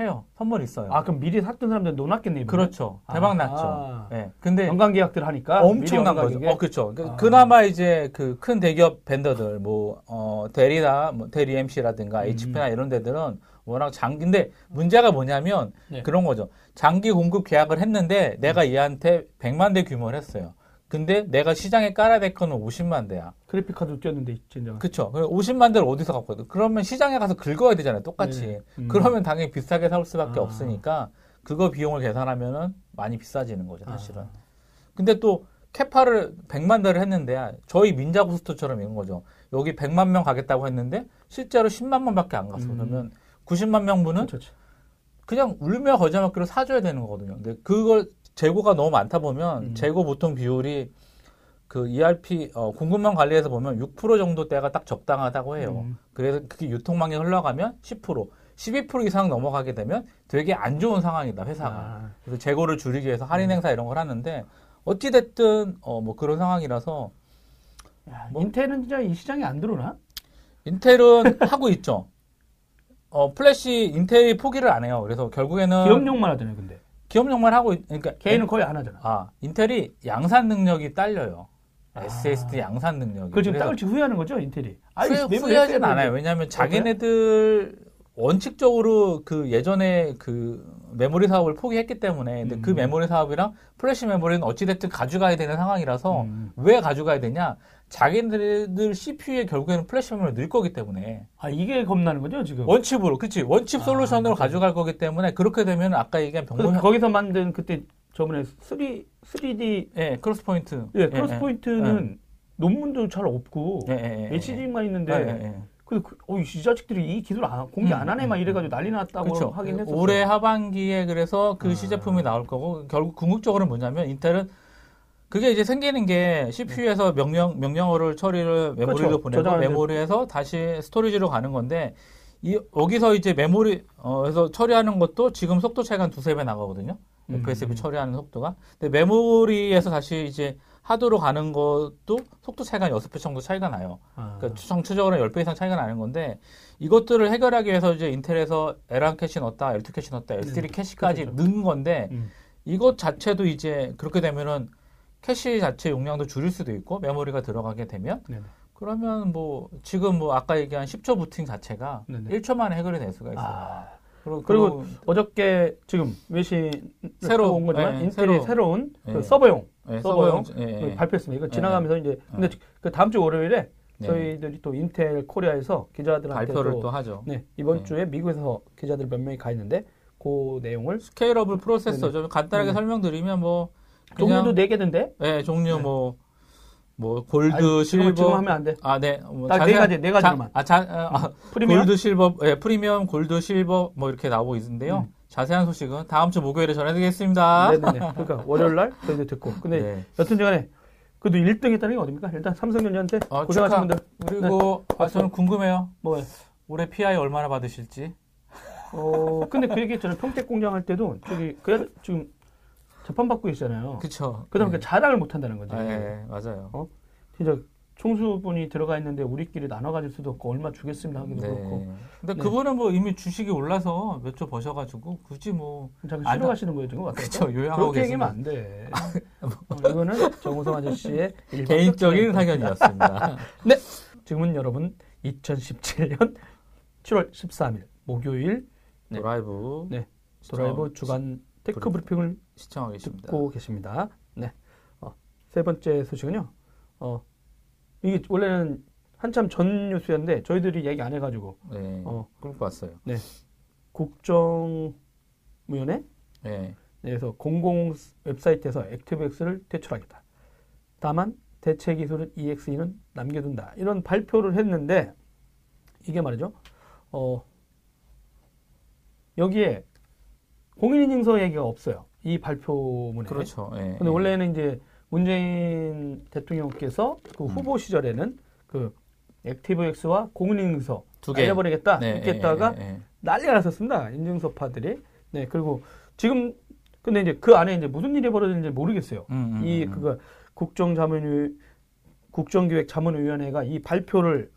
해요. 선물 있어요. 아 그럼 미리 샀던 사람들 논았겠네. 이번에? 그렇죠. 대박 아. 났죠. 예. 근데 연간 계약들 하니까 엄청난 거죠. 어, 그렇죠. 그, 아. 그나마 이제 그 큰 대기업 벤더들, 뭐, 어, 대리나, 뭐, 대리 MC라든가 음. HP나 이런 데들은 워낙 장, 근데 문제가 뭐냐면 네. 그런 거죠. 장기 공급 계약을 했는데 내가 얘한테 100만 대 규모를 했어요. 근데 내가 시장에 깔아야 될 거는 50만 대야. 그래픽 카드 뛰었는데 진짜. 그쵸. 50만 대를 어디서 갖고 와? 그러면 시장에 가서 긁어야 되잖아요. 똑같이. 네. 음. 그러면 당연히 비싸게 사올 수밖에 아. 없으니까 그거 비용을 계산하면은 많이 비싸지는 거죠, 사실은. 아. 근데 또 캐파를 100만 대를 했는데 저희 민자구스토처럼 이런 거죠. 여기 100만 명 가겠다고 했는데 실제로 10만 명밖에 안 갔어. 음. 그러면 90만 명분은 그렇죠. 그냥 울며 거저먹기로 사줘야 되는 거거든요. 근데 그걸 재고가 너무 많다 보면 음. 재고 보통 비율이 그 ERP 어, 공급망 관리에서 보면 6% 정도 대가 딱 적당하다고 해요. 음. 그래서 그게 유통망에 흘러가면 10%, 12% 이상 넘어가게 되면 되게 안 좋은 상황이다 회사가. 아, 그래서 재고를 줄이기 위해서 할인 행사 이런 걸 하는데 어찌 됐든 어, 뭐 그런 상황이라서 야, 뭐- 인텔은 진짜 이 시장에 안 들어오나? 인텔은 하고 있죠. 어, 플래시 인텔이 포기를 안 해요. 그래서 결국에는 기업용만 하잖아요, 근데. 기업용만 하고 있, 그러니까 개인은 거의 안 하잖아. 아 인텔이 양산 능력이 딸려요. 아. SSD 양산 능력이. 그걸 지금 그래서 따을지 후회하는 거죠, 인텔이. 아이, 후회, 메모리 후회하진 않아요. 왜냐하면 자기네들 원칙적으로 그 예전에 그 메모리 사업을 포기했기 때문에 근데 그 음. 메모리 사업이랑 플래시 메모리는 어찌됐든 가져가야 되는 상황이라서 음. 왜 가져가야 되냐? 자기네들 CPU에 결국에는 플래시 메모리를 넣을 거기 때문에 아, 이게 겁나는 거죠, 지금. one-chip으로 그치 one-chip 아, 솔루션으로 맞아요. 가져갈 거기 때문에 그렇게 되면 아까 얘기한 그래서 병목 거기서 만든 그때 저번에 3, 3D, 예 XPoint 예, Cross 예, Point는 논문도 잘 없고, 예, 예, 예, HD만 있는데, 예, 예, 예. 그, 그, 어, 이 자식들이 이 기술 안, 공개 안 하네, 막 이래가지고 난리 났다고 그렇죠. 하긴 했었어요. 올해 하반기에 그래서 그 아. 시제품이 나올 거고 결국 궁극적으로는 뭐냐면 인텔은 그게 이제 생기는 게 CPU에서 명령 명령어를 처리를 메모리로 그렇죠. 보내고 메모리에서 다시 스토리지로 가는 건데 이 여기서 이제 메모리 어에서 처리하는 것도 지금 속도 차이가 한 두세 배 나가거든요. 음. FSB 처리하는 속도가. 근데 메모리에서 다시 이제 하드로 가는 것도 속도 차이가 한 여섯 배 정도 차이가 나요. 아, 그러니까 전체적으로 10배 이상 차이가 나는 건데 이것들을 해결하기 위해서 이제 인텔에서 L1 캐시 넣었다, L2 캐시 넣었다, L3 네. 캐시까지 그렇죠. 넣은 건데 음. 이것 자체도 이제 그렇게 되면은 캐시 자체 용량도 줄일 수도 있고 메모리가 들어가게 되면 네네. 그러면 뭐 지금 뭐 아까 얘기한 10초 부팅 자체가 네네. 1초 만에 해결이 될 수가 있어요. 아, 그리고, 그리고 어저께 지금 외신 새로, 온 거지만 예, 인텔이 새로. 운 예. 그 서버용 예, 서버용 서버용, 예, 예. 발표했습니다. 이거 지나가면서 이제 근데 그 다음 주 월요일에 네. 저희들이 또 인텔 코리아에서 기자들한테 발표를 또, 또 하죠. 네, 이번 네. 주에 미국에서 기자들 몇 명이 가 있는데 그 내용을 Scalable Processor 좀 간단하게 네네. 설명드리면 뭐 종류도 네 개던데 예, 종류 네. 뭐, 뭐, 골드, 아니, 실버. 지금 하면 안 돼. 아, 네. 뭐 딱네 가지, 네 가지로만. 자, 아, 자, 아, 아, 프리미엄 골드, 실버, 예, 프리미엄, 골드, 실버, 뭐 이렇게 나오고 있는데요. 음. 자세한 소식은 다음 주 목요일에 전해드리겠습니다. 네네네. 그러니까 월요일 날 저희도 듣고. 근데 네. 여튼간에 그래도 1등 했다는 게 어딥니까? 일단 삼성전자한테 어, 고생하신. 분들 그리고, 아, 저는 궁금해요. 뭐예요? 올해 PI 얼마나 받으실지. 어 근데 그 얘기 저는 평택 공장 할 때도 저기 그 지금 재판 받고 있잖아요. 그쵸. 그다음 네. 그 자랑을 못 한다는 거죠. 아, 예, 맞아요. 진짜 총수분이 들어가 있는데 우리끼리 나눠 가질 수도 없고 얼마 주겠습니다 하기도 그렇고. 네. 근데 네. 그분은 뭐 이미 주식이 올라서 몇 조 버셔 가지고 굳이 뭐, 자꾸 안 싫어 하시는 거예요 지금 갔다? 요양하고 그렇게 얘기하면 계십니다. 안 돼. 어, 이거는 정우성 아저씨의 개인적인. 사견이었습니다. 지금은 여러분 2017년 7월 13일 목요일 네. 드라이브. 네. 드라이브 주간 tech 브리핑. 브리핑을 시청하고 계십니다. 듣고 계십니다. 네. 어, 세 번째 소식은요. 어, 이게 원래는 한참 전 뉴스였는데 저희들이 얘기 안 해가지고 네. 어. 끌고 왔어요. 국정무연에 네. 내에서 공공 웹사이트에서 액티브엑스를 퇴출하겠다. 다만 대체 기술은 EXE는 남겨둔다. 이런 발표를 했는데 이게 말이죠. 어, 여기에 공인인증서 얘기가 없어요. 이 발표문에. 그렇죠. 예. 근데 원래는 이제 문재인 대통령께서 그 음. 후보 시절에는 그 ActiveX와 공인인증서 두 개. 날려버리겠다 네, 이렇게 했다가 예, 예, 예. 난리가 났었습니다. 인증서파들이. 네, 그리고 지금 근데 이제 그 안에 이제 무슨 일이 벌어졌는지 모르겠어요. 음, 음, 이 음. 그거 국정자문위 국정기획 자문위원회가 이 발표를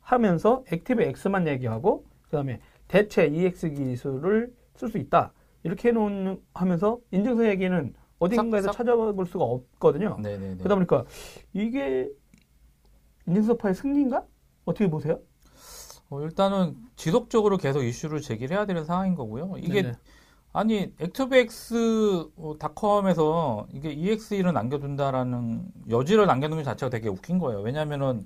하면서 ActiveX만 얘기하고 그다음에 대체 EXE 기술을 쓸 수 있다 이렇게 해놓은 하면서 인증서 얘기는 어딘가에서 싹, 싹. 찾아볼 수가 없거든요. 네네네. 그러다 보니까 이게 인증서파의 승리인가? 어떻게 보세요? 어, 일단은 지속적으로 계속 이슈를 제기해야 되는 상황인 거고요. 이게 네네. 아니 액티브엑스 어, 닷컴에서 이게 EXE를 남겨둔다라는 여지를 남겨놓는 것 자체가 되게 웃긴 거예요. 왜냐하면은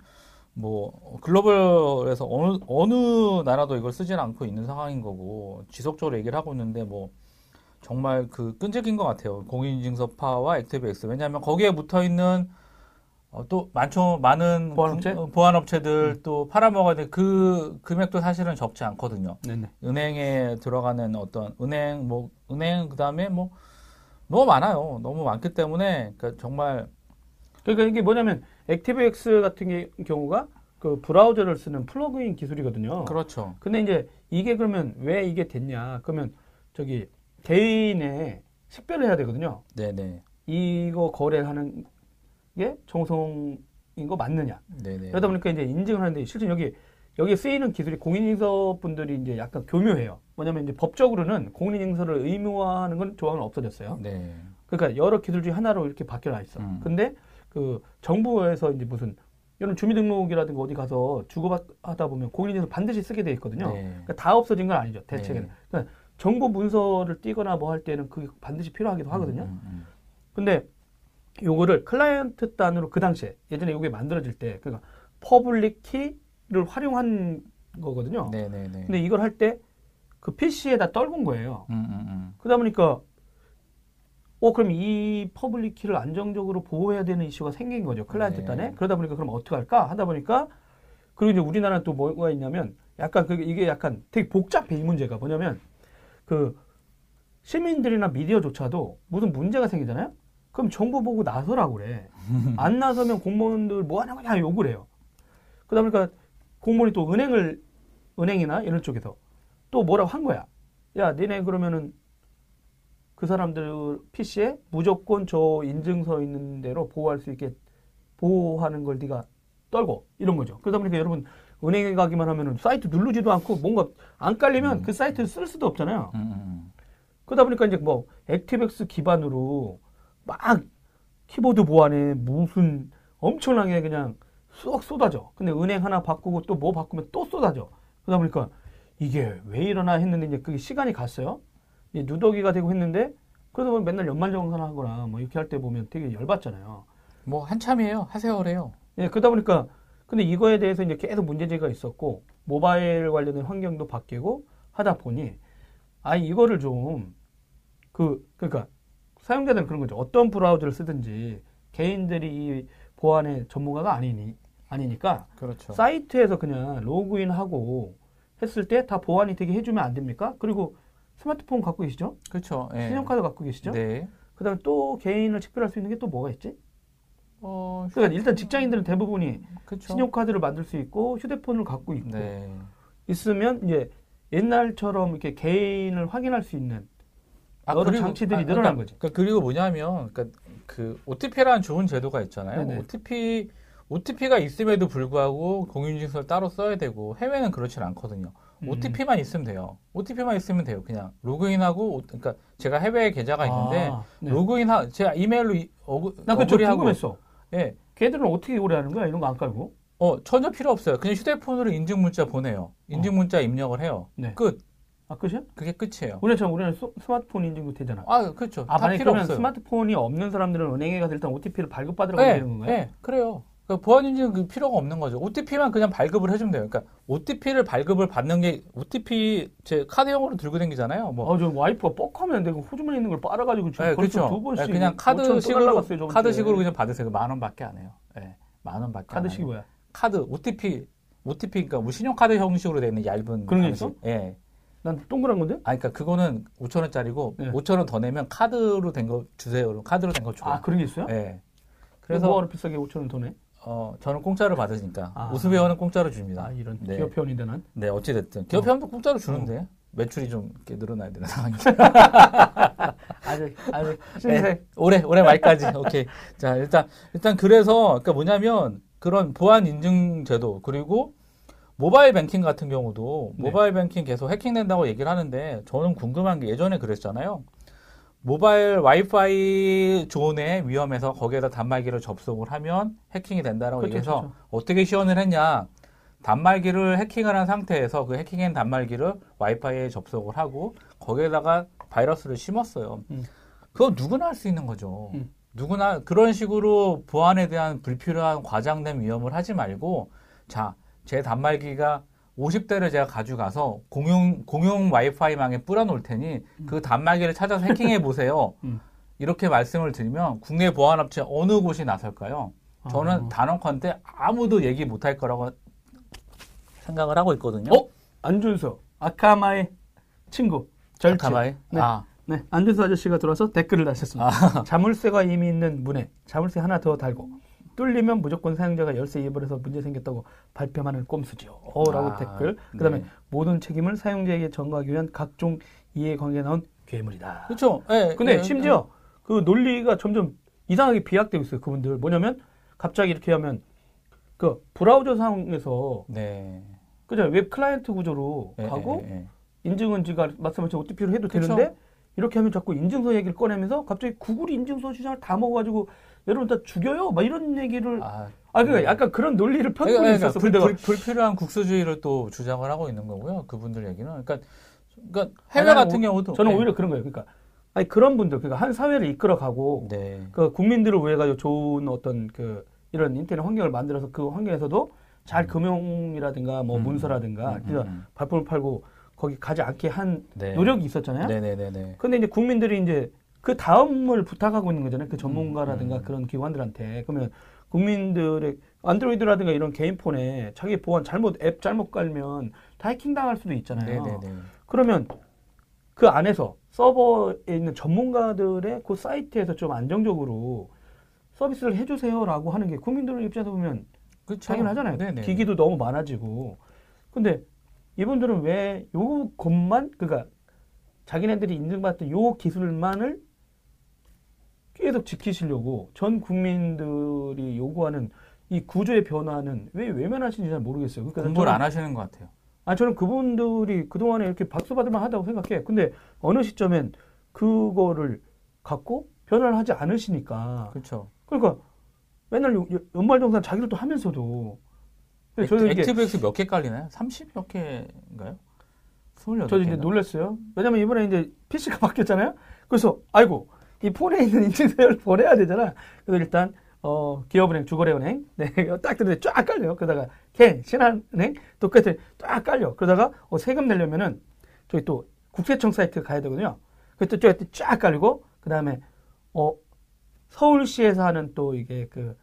뭐 글로벌에서 어느 어느 나라도 이걸 쓰질 않고 있는 상황인 거고 지속적으로 얘기를 하고 있는데 뭐 정말 그 끈질긴 것 같아요. 공인인증서파와 액티브엑스 왜냐하면 거기에 붙어 있는 어, 또 많죠 많은 보안업체? 군- 어, 보안업체들 또 팔아먹어야 돼 그 금액도 사실은 적지 않거든요. 네네. 은행에 들어가는 어떤 은행 뭐 은행 그다음에 뭐 너무 많아요. 너무 많기 때문에 그러니까 정말 그러니까 이게 뭐냐면 액티브엑스 같은 게- 경우가 그 브라우저를 쓰는 플러그인 기술이거든요. 그렇죠. 근데 이제 이게 그러면 왜 이게 됐냐? 그러면 저기 개인의 식별을 해야 되거든요. 네네. 이거 거래하는 게 정성인 거 맞느냐? 네네. 그러다 보니까 이제 인증을 하는데 실제 여기 여기 쓰이는 기술이 공인인증서 분들이 이제 약간 교묘해요. 뭐냐면 이제 법적으로는 공인인증서를 의무화하는 건 조항은 없어졌어요. 네. 그러니까 여러 기술 중에 하나로 이렇게 바뀌어 있어. 음. 근데 그 정부에서 이제 무슨 이런 주민등록이라든가 어디 가서 주고받다 보면 공인인증서 반드시 쓰게 돼 있거든요. 네. 그러니까 다 없어진 건 아니죠. 대책에는. 네. 그러니까 정보 문서를 띄거나 뭐 할 때는 그게 반드시 필요하기도 하거든요. 음, 음, 근데 요거를 클라이언트 단으로 그 당시에 예전에 요게 만들어질 때 그러니까 public key를 활용한 거거든요. 음. 네네네. 근데 이걸 할 때 그 PC에다 떨군 거예요. 음, 음, 음. 그러다 보니까 어 그럼 이 public key를 안정적으로 보호해야 되는 이슈가 생긴 거죠. 클라이언트 네. 단에. 그러다 보니까 그럼 어떻게 할까 하다 보니까 그리고 이제 우리나라는 또 뭐가 있냐면 약간 그 이게 약간 되게 복잡해 이 문제가 뭐냐면 그 시민들이나 미디어조차도 무슨 문제가 생기잖아요. 그럼 정보 보고 나서라고 그래. 안 나서면 공무원들 뭐 하는 거냐 욕을 해요. 그러다 보니까 공무원이 또 은행을 은행이나 이런 쪽에서 또 뭐라고 한 거야. 야, 니네 그러면은 그 사람들 PC에 무조건 저 인증서 있는 대로 보호할 수 있게 보호하는 걸 네가 떨고 이런 거죠. 그러다 보니까 여러분 은행에 가기만 하면은 사이트 누르지도 않고 뭔가 안 깔리면 음. 그 사이트를 쓸 수도 없잖아요. 음, 음, 그러다 보니까 이제 뭐 액티백스 기반으로 막 키보드 보안에 무슨 엄청나게 그냥 쏙 쏟아져. 근데 은행 하나 바꾸고 또 뭐 바꾸면 또 쏟아져. 그러다 보니까 이게 왜 이러나 했는데 이제 그게 시간이 갔어요. 이제 누더기가 되고 했는데 그러다 보면 맨날 연말정산 하거나 뭐 이렇게 할 때 보면 되게 열받잖아요. 뭐 한참이에요. 하세요래요. 예, 그러다 보니까 근데 이거에 대해서 이제 계속 문제제기가 있었고 모바일 관련된 환경도 바뀌고 하다 보니 아 이거를 좀 그 그러니까 사용자들은 그런 거죠. 어떤 브라우저를 쓰든지 개인들이 이 보안의 전문가가 아니니 아니니까 그렇죠. 사이트에서 그냥 로그인하고 했을 때 다 보안이 되게 해주면 안 됩니까? 그리고 스마트폰 갖고 계시죠? 그렇죠. 예. 신용카드 갖고 계시죠? 네. 그다음에 또 개인을 식별할 수 있는 게 또 뭐가 있지? 어, 그러니까 일단 직장인들은 대부분이 그렇죠. 신용카드를 만들 수 있고 휴대폰을 갖고 있고 네. 있으면 이제 옛날처럼 이렇게 개인을 확인할 수 있는 아, 여러 그리고- 장치들이 아, 늘어난 그러니까, 거지. 그러니까 그리고 뭐냐면, 그러니까 그 OTP라는 좋은 제도가 있잖아요. 네네. OTP OTP가 있음에도 불구하고 공인인증서를 따로 써야 되고 해외는 그렇진 않거든요. 음. OTP만 있으면 돼요. OTP만 있으면 돼요. 그냥 로그인하고 오- 그러니까 제가 해외에 계좌가 있는데 아, 네. 로그인하 제가 이메일로 이- 어그 나 그거 어그리하고 궁금했어. 예. 걔들은 어떻게 오래 하는 거야? 이런 거 안 깔고? 어 전혀 필요 없어요. 그냥 휴대폰으로 인증 문자 보내요. 인증 문자 입력을 해요. 네. 끝. 아 끝이야? 그게 끝이에요. 우리처럼 우리는 스- 스마트폰 인증도 되잖아. 아 그렇죠. 아, 다 만약 필요 그러면 없어요. 스마트폰이 없는 사람들은 은행에 가서 일단 OTP를 발급받으러 가야 네, 되는 건가요? 네, 그래요. 그러니까 보안 인증 그 필요가 없는 거죠. OTP만 그냥 발급을 해주면 돼요. 그러니까 OTP를 발급을 받는 게 OTP 제 카드형으로 들고 다니잖아요. 뭐 아, 저 와이프가 뻑하면 내가 호주머니에 있는 걸 빨아가지고 지금 네, 그렇죠. 두 번씩 네, 그냥 5천 카드식으로. 카드식으로 그냥 받으세요. 만 원밖에 안 해요. 네, 만 원밖에 안 카드식이. 뭐야? 카드 OTP OTP 그러니까 뭐 신용카드 형식으로 되어 있는 얇은 그런 게 방식. 있어? 예. 난 동그란 건데? 아, 그러니까 그거는 5천 원짜리고 네. 5천 원 더 내면 카드로 된 거 주세요. 카드로 된 거 줘요. 아 그런 게 있어요? 예. 그래서 그래서 뭐하러 비싸게 5천 원 더 내? 어 저는 공짜로 받으니까 아. 우수배원은 공짜로 줍니다. 아 이런 네. 기업 회원인데 난. 네, 어찌 됐든. 기업 어. 회원도 공짜로 주는데, 매출이 좀 이렇게 늘어나야 되는 상황이죠. 아직 아직 네. 올해, 올해 말까지. 오케이. 자, 일단, 일단 그래서, 그러니까 뭐냐면, 그런 보안 인증 제도, 그리고 모바일 뱅킹 같은 경우도, 네. 모바일 뱅킹 계속 해킹된다고 얘기를 하는데, 저는 궁금한 게 예전에 그랬잖아요. 모바일 와이파이 존에 위험해서 거기에다 단말기를 접속을 하면 해킹이 된다라고 그렇죠, 얘기해서 그렇죠. 어떻게 시연을 했냐. 단말기를 해킹을 한 상태에서 그 해킹한 단말기를 와이파이에 접속을 하고 거기에다가 바이러스를 심었어요. 음. 그건 누구나 할 수 있는 거죠. 음. 누구나 그런 식으로 보안에 대한 불필요한 과장된 위험을 하지 말고 자, 제 단말기가 50대를 제가 가져가서 공용 공용 와이파이망에 뿌려 놓을 테니 그 단말기를 찾아서 해킹해 보세요. 음. 이렇게 말씀을 드리면 국내 보안업체 어느 곳이 나설까요? 저는 아. 단언컨대 아무도 얘기 못할 거라고 생각을 하고 있거든요. 어? 안준서 아카마의 친구 절친. 아카마이? 네. 아, 네, 안준수 아저씨가 들어와서 댓글을 다셨습니다. 아, 자물쇠가 이미 있는 문에 자물쇠 하나 더 달고 뚫리면 무조건 사용자가 열쇠 이입을해서 문제 생겼다고 발뺌하는 꼼수지요. 어라고 아, 댓글. 그다음에 네. 모든 책임을 사용자에게 전가하기 위한 각종 이해관계에 나온 괴물이다. 그렇죠. 예, 근데 예, 심지어 그 논리가 점점 이상하게 비약되고 있어요. 그분들 뭐냐면 갑자기 이렇게 하면 그 브라우저 상에서 네. 그죠 웹 클라이언트 구조로 예, 가고. 인증은 지가 말씀하신 OTP로 해도 그쵸. 되는데 이렇게 하면 자꾸 인증서 얘기를 꺼내면서 갑자기 구글이 인증서 시장을 다 먹어가지고 여러분 다 죽여요 막 이런 얘기를 아, 아, 그러니까 네. 약간 그런 논리를 펴고 그러니까, 그러니까 있었어. 불, 불, 불필요한 국수주의를 또 주장을 하고 있는 거고요. 그분들 얘기는. 그러니까, 그러니까 해외 아니, 같은 오- 경우도 저는 네. 오히려 그런 거예요. 그러니까 아니 그런 분들 그러니까 한 사회를 이끌어 가고 네. 그 국민들을 위해 가지고 좋은 어떤 그 이런 인터넷 환경을 만들어서 그 환경에서도 잘 금융이라든가 뭐 음. 문서라든가 음, 그래서 음. 발품을 팔고 거기 가지 않게 한 네. 노력이 있었잖아요. 네네네네. 근데 이제 국민들이 이제 그 다음을 부탁하고 있는 거잖아요. 그 전문가라든가 음. 그런 기관들한테. 그러면 국민들의 안드로이드라든가 이런 개인폰에 자기 보안 잘못 앱 잘못 깔면 다 해킹 당할 수도 있잖아요. 네네네. 그러면 그 안에서 서버에 있는 전문가들의 그 사이트에서 좀 안정적으로 서비스를 해주세요라고 하는 게 국민들 입장에서 보면 그렇죠. 당연하잖아요. 네네. 기기도 너무 많아지고. 근데 이분들은 왜 요 것만 그러니까 자기네들이 인증받던 요 기술만을 계속 지키시려고 전 국민들이 요구하는 이 구조의 변화는 왜 외면하시는지 잘 모르겠어요. 그러니까 공부를 저는- 안 하시는 것 같아요. 아, 저는 그분들이 그동안에 이렇게 박수 받을 만 하다고 생각해. 근데 어느 시점엔 그거를 갖고 변화를 하지 않으시니까. 그렇죠. 그러니까 맨날 연말정산 자기를 또 하면서도. 저는 액티브엑스 몇 개 깔리나요? 30 몇 개인가요? 28개. 저도 이제 놀랐어요. 왜냐면 이번에 이제 PC가 바뀌었잖아요. 그래서, 아이고, 이 폰에 있는 인증서를 보내야 되잖아. 그래서 일단, 어, 기업은행, 주거래은행, 네, 딱 들는데 쫙 깔려요. 그러다가, 개, 신한은행, 또 끝에 쫙 깔려. 그러다가, 어, 세금 내려면은, 저기 또, 국세청 사이트 가야 되거든요. 그때 저기 쫙 깔리고, 그 다음에, 어, 서울시에서 하는 또 이게 그,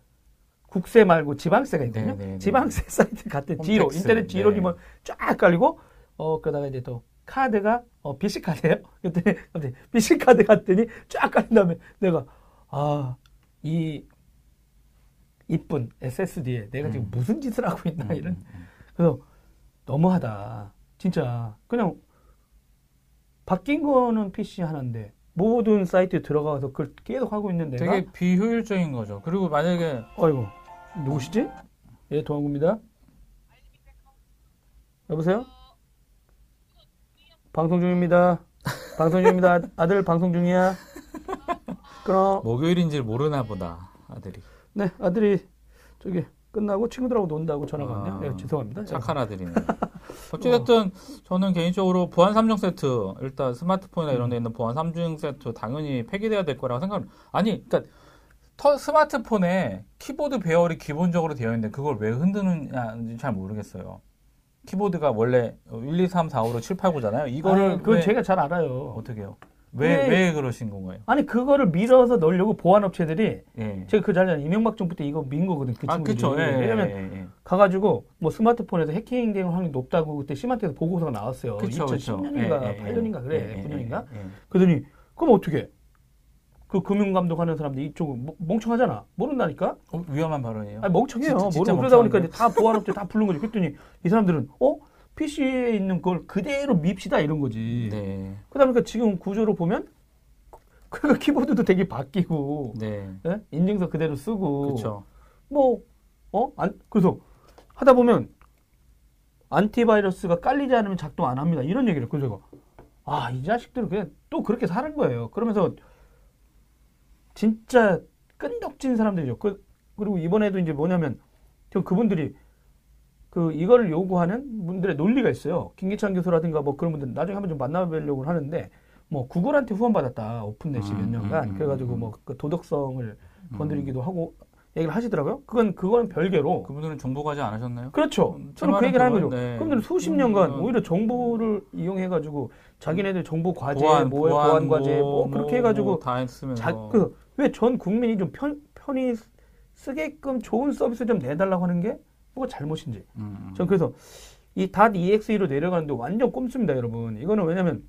국세 말고 지방세가 있거든요. 네, 네, 네. 지방세 사이트 갔더니 뒤로, 인터넷 뒤로 네. 이면 쫙 깔리고, 어, 그러다가 이제 또, 카드가, 어, BC 카드예요 그랬더니, 갑자기 BC 카드 갔더니 쫙 깔린 다음에 내가, 아, 이, 이쁜 SSD에 내가 지금 음. 무슨 짓을 하고 있나, 음, 이런. 음, 음. 그래서, 너무하다. 진짜, 그냥, 바뀐 거는 PC 하나인데, 모든 사이트에 들어가서 그걸 계속 하고 있는 내가, 되게 비효율적인 거죠. 그리고 만약에 어이구, 누구시지? 예, 동환구입니다. 여보세요? 방송 중입니다. 방송 중입니다. 아- 아들 방송 중이야. 끊어. 목요일인지 모르나 보다 아들이 네, 아들이 저기 끝나고 친구들하고 논다고 전화가 왔네요. 아, 네, 죄송합니다. 착한 아들이네. 어찌됐든 저는 개인적으로 보안 3종 세트 일단 스마트폰이나 이런 데 있는 보안 3종 세트 당연히 폐기돼야 될 거라고 생각합니다. 아니 그러니까 터- 스마트폰에 키보드 배열이 기본적으로 되어 있는데 그걸 왜 흔드느냐는지 잘 모르겠어요. 키보드가 원래 1, 2, 3, 4, 5, 6, 7, 8, 9잖아요. 이거를 아니, 그건 왜- 제가 잘 알아요. 어떻게 해요? 왜, 네. 왜 그러신 건가요? 아니 그거를 밀어서 넣으려고 보안 업체들이 예. 제가 그 자리에 이명박 정부 때 이거 민 거거든. 그 아. 그쵸. 예, 예, 왜냐면 예, 예. 가가지고 뭐 스마트폰에서 해킹될 확률이 높다고 그때 심한테서 보고서가 나왔어요. 그쵸, 그쵸. 2010년인가 예, 예, 8년인가 그래. 예, 예, 9년인가? 예, 예. 그러더니 그럼 어떻게? 그 금융감독 하는 사람들이 이쪽은 뭐- 멍청하잖아. 모른다니까? 어, 위험한 발언이에요. 아니, 멍청해요. 진짜- 진짜 모르고 그러다 보니까? 이제 다 보안업체 다 부른 거지. 그랬더니 이 사람들은 어? PC에 있는 걸 그대로 밉시다 이런 거지. 네. 보니까 지금 구조로 보면 그러니까 키보드도 되게 바뀌고 네. 예? 인증서 그대로 쓰고. 뭐, 어? 안, 그래서 하다 보면 안티바이러스가 깔리지 않으면 작동 안 합니다. 이런 얘기를. 그래서 제가, 아, 이 자식들은 그냥 또 그렇게 사는 거예요. 그러면서 진짜 끈덕진 사람들이죠. 그, 그리고 이번에도 이제 뭐냐면, 저 그분들이 그 이거를 요구하는 분들의 논리가 있어요. 김기찬 교수라든가 뭐 그런 분들 나중에 한번 좀 만나보려고 하는데, 뭐 구글한테 후원받았다. 오픈넷이 몇 음, 년간. 음, 음, 그래가지고 음. 뭐그 도덕성을 건드리기도 하고 얘기를 하시더라고요. 그건 그거는 별개로. 그분들은 정보 과제 안 하셨나요? 그렇죠. 음, 저는 그제 얘기를 하는 거죠. 그건, 네. 그분들은 수십 년간 음, 오히려 정보를 이용해가지고 자기네들 정보 과제, 보안, 뭐 보안, 과제, 뭐, 그렇게 해가지고 다 했으면서 자, 그, 왜 전 국민이 좀 편, 편히 쓰게끔 좋은 서비스 좀 내달라고 하는 게 뭐가 잘못인지. 음, 전 그래서 이 dot EXE로 내려가는데 완전 꼼수입니다, 여러분. 이거는 왜냐면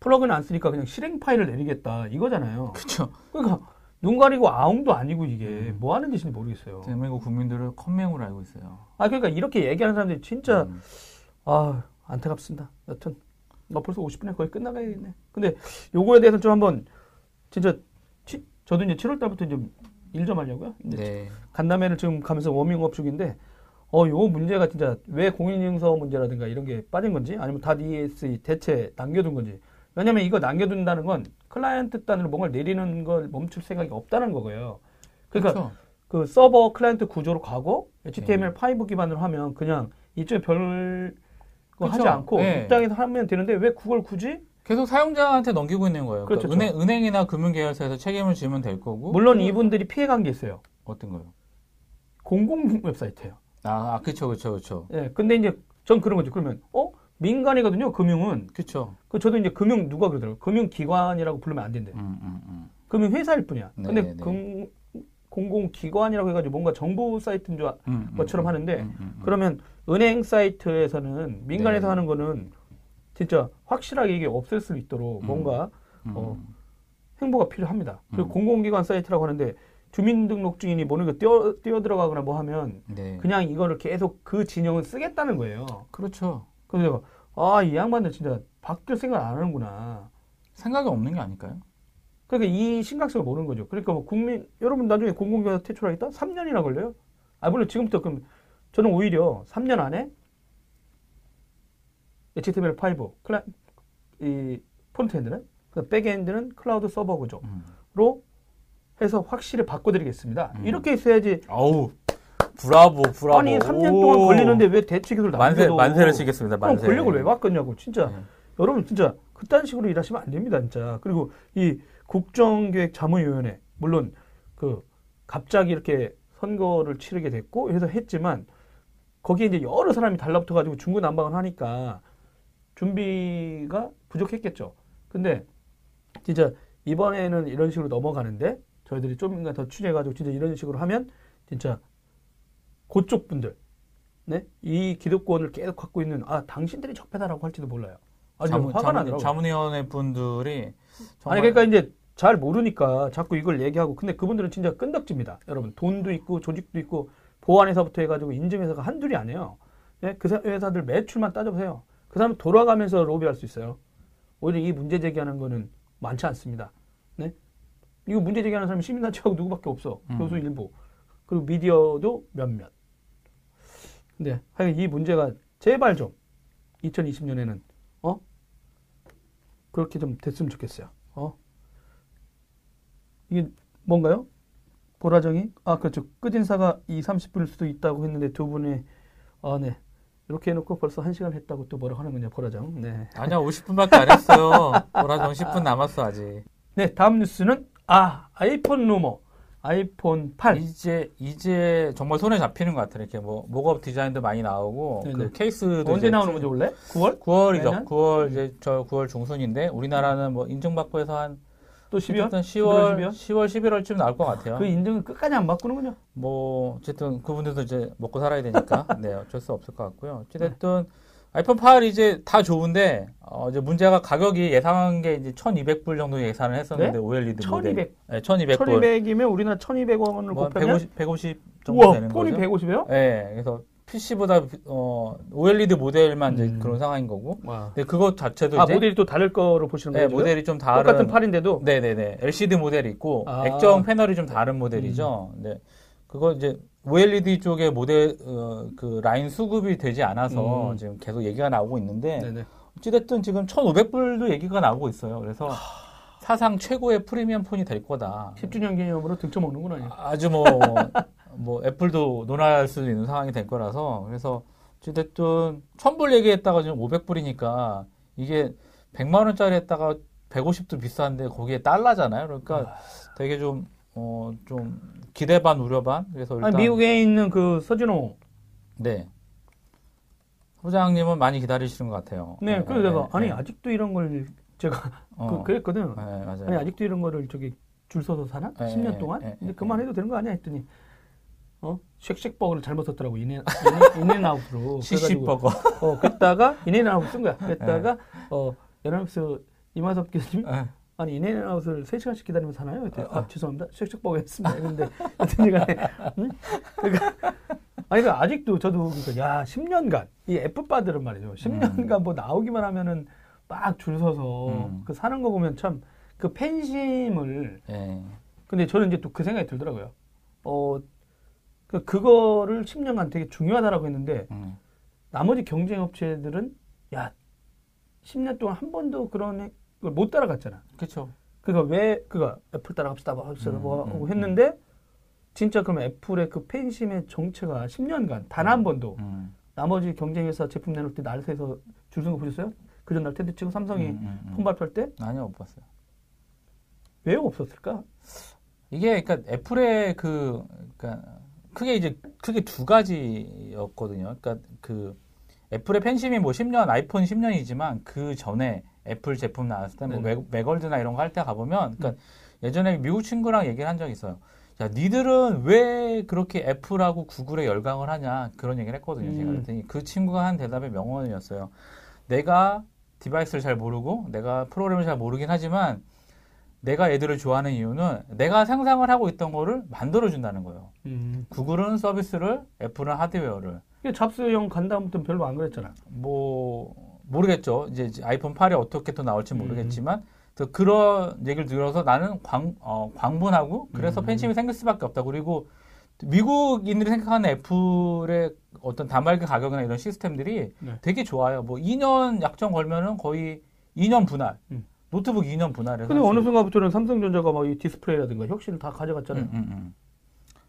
플러그인 안 쓰니까 그냥 실행 파일을 내리겠다 이거잖아요. 그렇죠. 그러니까 눈 가리고 아웅도 아니고 이게 음. 뭐 하는 짓인지 모르겠어요. 대한민국 국민들을 컴맹으로 알고 있어요. 아 그러니까 이렇게 얘기하는 사람들이 진짜 음. 아 안타깝습니다. 여튼 나 벌써 50분에 거의 끝나가야겠네. 근데 요거에 대해서 좀 한번 진짜 치- 저도 이제 7월 달부터 좀일좀 하려고요. 네. 간담회를 지금 가면서 워밍업 중인데 어, 요 문제가 진짜 왜 공인인증서 문제라든가 이런 게 빠진 건지 아니면 dot EXE 대체 남겨둔 건지 왜냐면 이거 남겨둔다는 건 클라이언트 단으로 뭔가를 내리는 걸 멈출 생각이 없다는 거고요. 그러니까 그렇죠. 그 서버 클라이언트 구조로 가고 HTML5 기반으로 하면 그냥 이쪽에 별 그거 하지. 않고 네. 입장에서 하면 되는데 왜 그걸 굳이? 계속 사용자한테 넘기고 있는 거예요. 그렇죠, 그러니까 은행, 은행이나 금융계열사에서 책임을 지면 될 거고. 물론 이분들이 피해간 게 있어요. 어떤 거요? 공공 웹사이트예요. 아, 아 그쵸, 그쵸, 그쵸. 예, 근데 이제 전 그런 거죠. 그러면 어 민간이거든요. 금융은 그쵸. 그 저도 이제 금융 누가 그러더라고요. 금융기관이라고 부르면 안 된대. 음, 음, 음. 금융회사일 뿐이야. 근데 네네네. 금, 공공기관이라고 해가지고 뭔가 정부 사이트인 줄 아- 음, 음, 것처럼 음, 하는데. 그러면 은행 사이트에서는 민간에서 네. 하는 거는 진짜 확실하게 이게 없앨 수 있도록 음. 뭔가 음, 어, 행보가 필요합니다. 그리고 음. 공공기관 사이트라고 하는데 주민등록증인이 뭐는 거 뛰어, 뛰어 들어가거나 뭐 하면 네. 그냥 이거를 계속 그 진영을 쓰겠다는 거예요. 그렇죠. 그래서 아, 이 양반들 진짜 바뀔 생각 안 하는구나. 생각이 없는 게 아닐까요? 그러니까 이 심각성을 모르는 거죠. 그러니까 뭐 국민 여러분 나중에 공공기관 퇴출하겠다? 3년이나 걸려요? 아 물론 지금부터 그럼 저는 오히려 3년 안에 HTML5 클라 이 front-end는 그 back-end는 클라우드 서버 구조로 음. 해서 확실히 바꿔드리겠습니다. 음. 이렇게 있어야지. 아우, 브라보, 브라보. 아니 3년 동안 오. 걸리는데 왜 대체 기술 만세, 남겨도 만세를 치겠습니다, 그럼 만세. 권력을 왜 바꿨냐고 진짜 네. 여러분 진짜 그딴 식으로 일하시면 안 됩니다 진짜 그리고 이 국정기획 자문위원회 물론 그 갑자기 이렇게 선거를 치르게 됐고 해서 했지만 거기에 이제 여러 사람이 달라붙어 가지고 중구난방을 하니까 준비가 부족했겠죠 근데 진짜 이번에는 이런 식으로 넘어가는데 저희들이 좀더 더 추진해 가지고 진짜 이런 식으로 하면 진짜 그쪽 분들 네? 이 기득권을 계속 갖고 있는 아 당신들이 적폐다라고 할지도 몰라요. 아주 자문, 화가 자문, 나더라고. 자문위원회 분들이 정말 아니 그러니까 이제 잘 모르니까 자꾸 이걸 얘기하고 근데 그분들은 진짜 끈덕집니다. 여러분 돈도 있고 조직도 있고 보안회사부터 해가지고 인증회사가 한둘이 아니에요. 네? 그 사- 회사들 매출만 따져보세요. 그 사람 돌아가면서 로비할 수 있어요. 오히려 이 문제 제기하는 거는 많지 않습니다. 네? 이거 문제 제기하는 사람이 시민단체하고 누구밖에 없어. 음. 교수 일부. 그리고 미디어도 몇몇. 근데 하여간 이 문제가 제발 좀 2020년에는 어 그렇게 좀 됐으면 좋겠어요. 어 이게 뭔가요? 보라정이 아 그렇죠 끝인사가 2, 30분일 수도 있다고 했는데 두 분이 아네 이렇게 해놓고 벌써 1 시간 했다고 또 뭐라고 하는군요 보라정 네. 아니야 50분밖에 안 했어요. 보라정 10분 남았어 아직. 네 다음 뉴스는 아 아이폰 루머 아이폰 8 이제 이제 정말 손에 잡히는 것 같아요. 이렇게 뭐 목업 디자인도 많이 나오고 네네. 그 케이스도 언제 나오는 거죠 원래 9월 9월이죠. 내년? 9월 이제 저 9월 중순인데 우리나라는 뭐 인증받고 해서 한 또 12월 어쨌든 10월 11월? 10월 11월쯤 나올 것 같아요. 그 인증을 끝까지 안 바꾸는군요. 뭐 어쨌든 그분들도 이제 먹고 살아야 되니까 네 어쩔 수 없을 것 같고요. 어쨌든 아이폰 8 이제 다 좋은데 어 이제 문제가 가격이 예상한 게 이제 1,200불 정도 예상을 했었는데 네? OLED 모델 1200. 네, 1,200불 1200이면 우리나라 1200원을 뭐 곱하면 150 150 정도 우와 되는 폰이 거죠. 150이에요? 네, 그래서 PC보다 어 OLED 모델만 이제 음. 그런 상황인 거고. 와. 근데 그것 자체도 아 이제 모델이 또 다를 거로 보시는 네, 거예요? 모델이 좀 다른 똑같은 팔인데도 네 네 네. LCD 모델이 있고 아. 음. 액정 패널이 좀 다른 모델이죠. 네. 그거 이제 OLED 쪽에 모델 어, 그 라인 수급이 되지 않아서 음. 지금 계속 얘기가 나오고 있는데 네네. 어찌됐든 지금 1,500불도 얘기가 나오고 있어요. 그래서 사상 최고의 프리미엄 폰이 될 거다. 10주년 기념으로 등쳐 먹는구나. 아주 뭐, 뭐, 애플도 논할 수 있는 상황이 될 거라서, 그래서, 어쨌든, 1000불 얘기했다가 지금 500불이니까, 이게 100만 원짜리 했다가 150도 비싼데, 거기에 달러잖아요. 그러니까 되게 좀, 어, 좀, 기대 반, 우려 반? 그래서 일단. 아니, 미국에 있는 그 서진호. 네. 소장님은 많이 기다리시는 것 같아요. 네, 그래서 내가 아니 네. 아직도 이런 걸 제가 어, 그, 그랬거든. 네. 아니 아직도 이런 거를 저기 줄 서서 사나? 네, 10년 네, 동안? 네, 근데 네, 그만해도 되는 거 아니야 했더니 어 쉑쉑버거를 잘못 썼더라고 인앤 인앤 아웃으로 시시버거. 어 그랬다가 인앤 아웃 쓴 거야. 그랬다가 어 연합스 이마섭 교수님 예. 아니 인앤 아웃을 3 시간씩 기다리면서 하나요? 그랬더니 어, 아, 죄송합니다. 쉑쉑 버거 했습니다. 근데 여튼 간에 응? 그러니까 아니 그러니까 아직도 저도 그러니까 야 10년간 이 F바들은 말이죠. 10년간 뭐 나오기만 하면은 막 줄 서서 음. 그 사는 거 보면 참 그 팬심을 예. 근데 저는 이제 또 그 생각이 들더라고요. 어, 그, 그거를 10년간 되게 중요하다라고 했는데, 음. 나머지 경쟁 업체들은, 야, 10년 동안 한 번도 그런 걸 못 따라갔잖아. 그렇죠. 그니까 왜, 그가 애플 따라갑시다, 뭐, 합시다, 음, 뭐, 음, 하고 음. 했는데, 진짜 그러면 애플의 그 팬심의 정체가 10년간 단 한 번도 음. 나머지 경쟁회사 제품 내놓을 때 날새서 줄 서는 거 보셨어요? 그 전날 텐트 치고 삼성이 음, 음, 음. 폰 발표할 때? 아니요, 못 봤어요. 왜 없었을까? 이게 그러니까 애플의 그 그러니까 크게 이제 크게 두 가지였거든요. 그러니까 그 애플의 팬심이 뭐 10년 아이폰 10년이지만 그 전에 애플 제품 나왔을 때뭐 네네. 맥월드나 이런 거 할 때 가보면 그러니까 예전에 미국 친구랑 얘기를 한 적이 있어요. 야, 니들은 왜 그렇게 애플하고 구글에 열광을 하냐 그런 얘기를 했거든요. 제가 음. 그랬더니 그 친구가 한 대답의 명언이었어요. 내가 디바이스를 잘 모르고 내가 프로그램을 잘 모르긴 하지만 내가 얘들을 좋아하는 이유는 내가 상상을 하고 있던 거를 만들어 준다는 거예요. 음. 구글은 서비스를, 애플은 하드웨어를. 이게 잡스형 간 다음부터는 별로 안 그랬잖아. 뭐 모르겠죠. 이제 아이폰 8이 어떻게 또 나올지 음. 모르겠지만 또 그런 얘기를 들어서 나는 광, 어, 광분하고 그래서 음. 팬심이 생길 수밖에 없다. 그리고 미국인들이 생각하는 애플의 어떤 단말기 가격이나 이런 시스템들이 네. 되게 좋아요. 뭐 2년 약정 걸면은 거의 2년 분할. 음. 노트북 2년 분할해서. 근데 할 어느 수 순간부터는 삼성전자가 막 이 디스플레이라든가 혁신을 다 있- 가져갔잖아요. 음, 음, 음.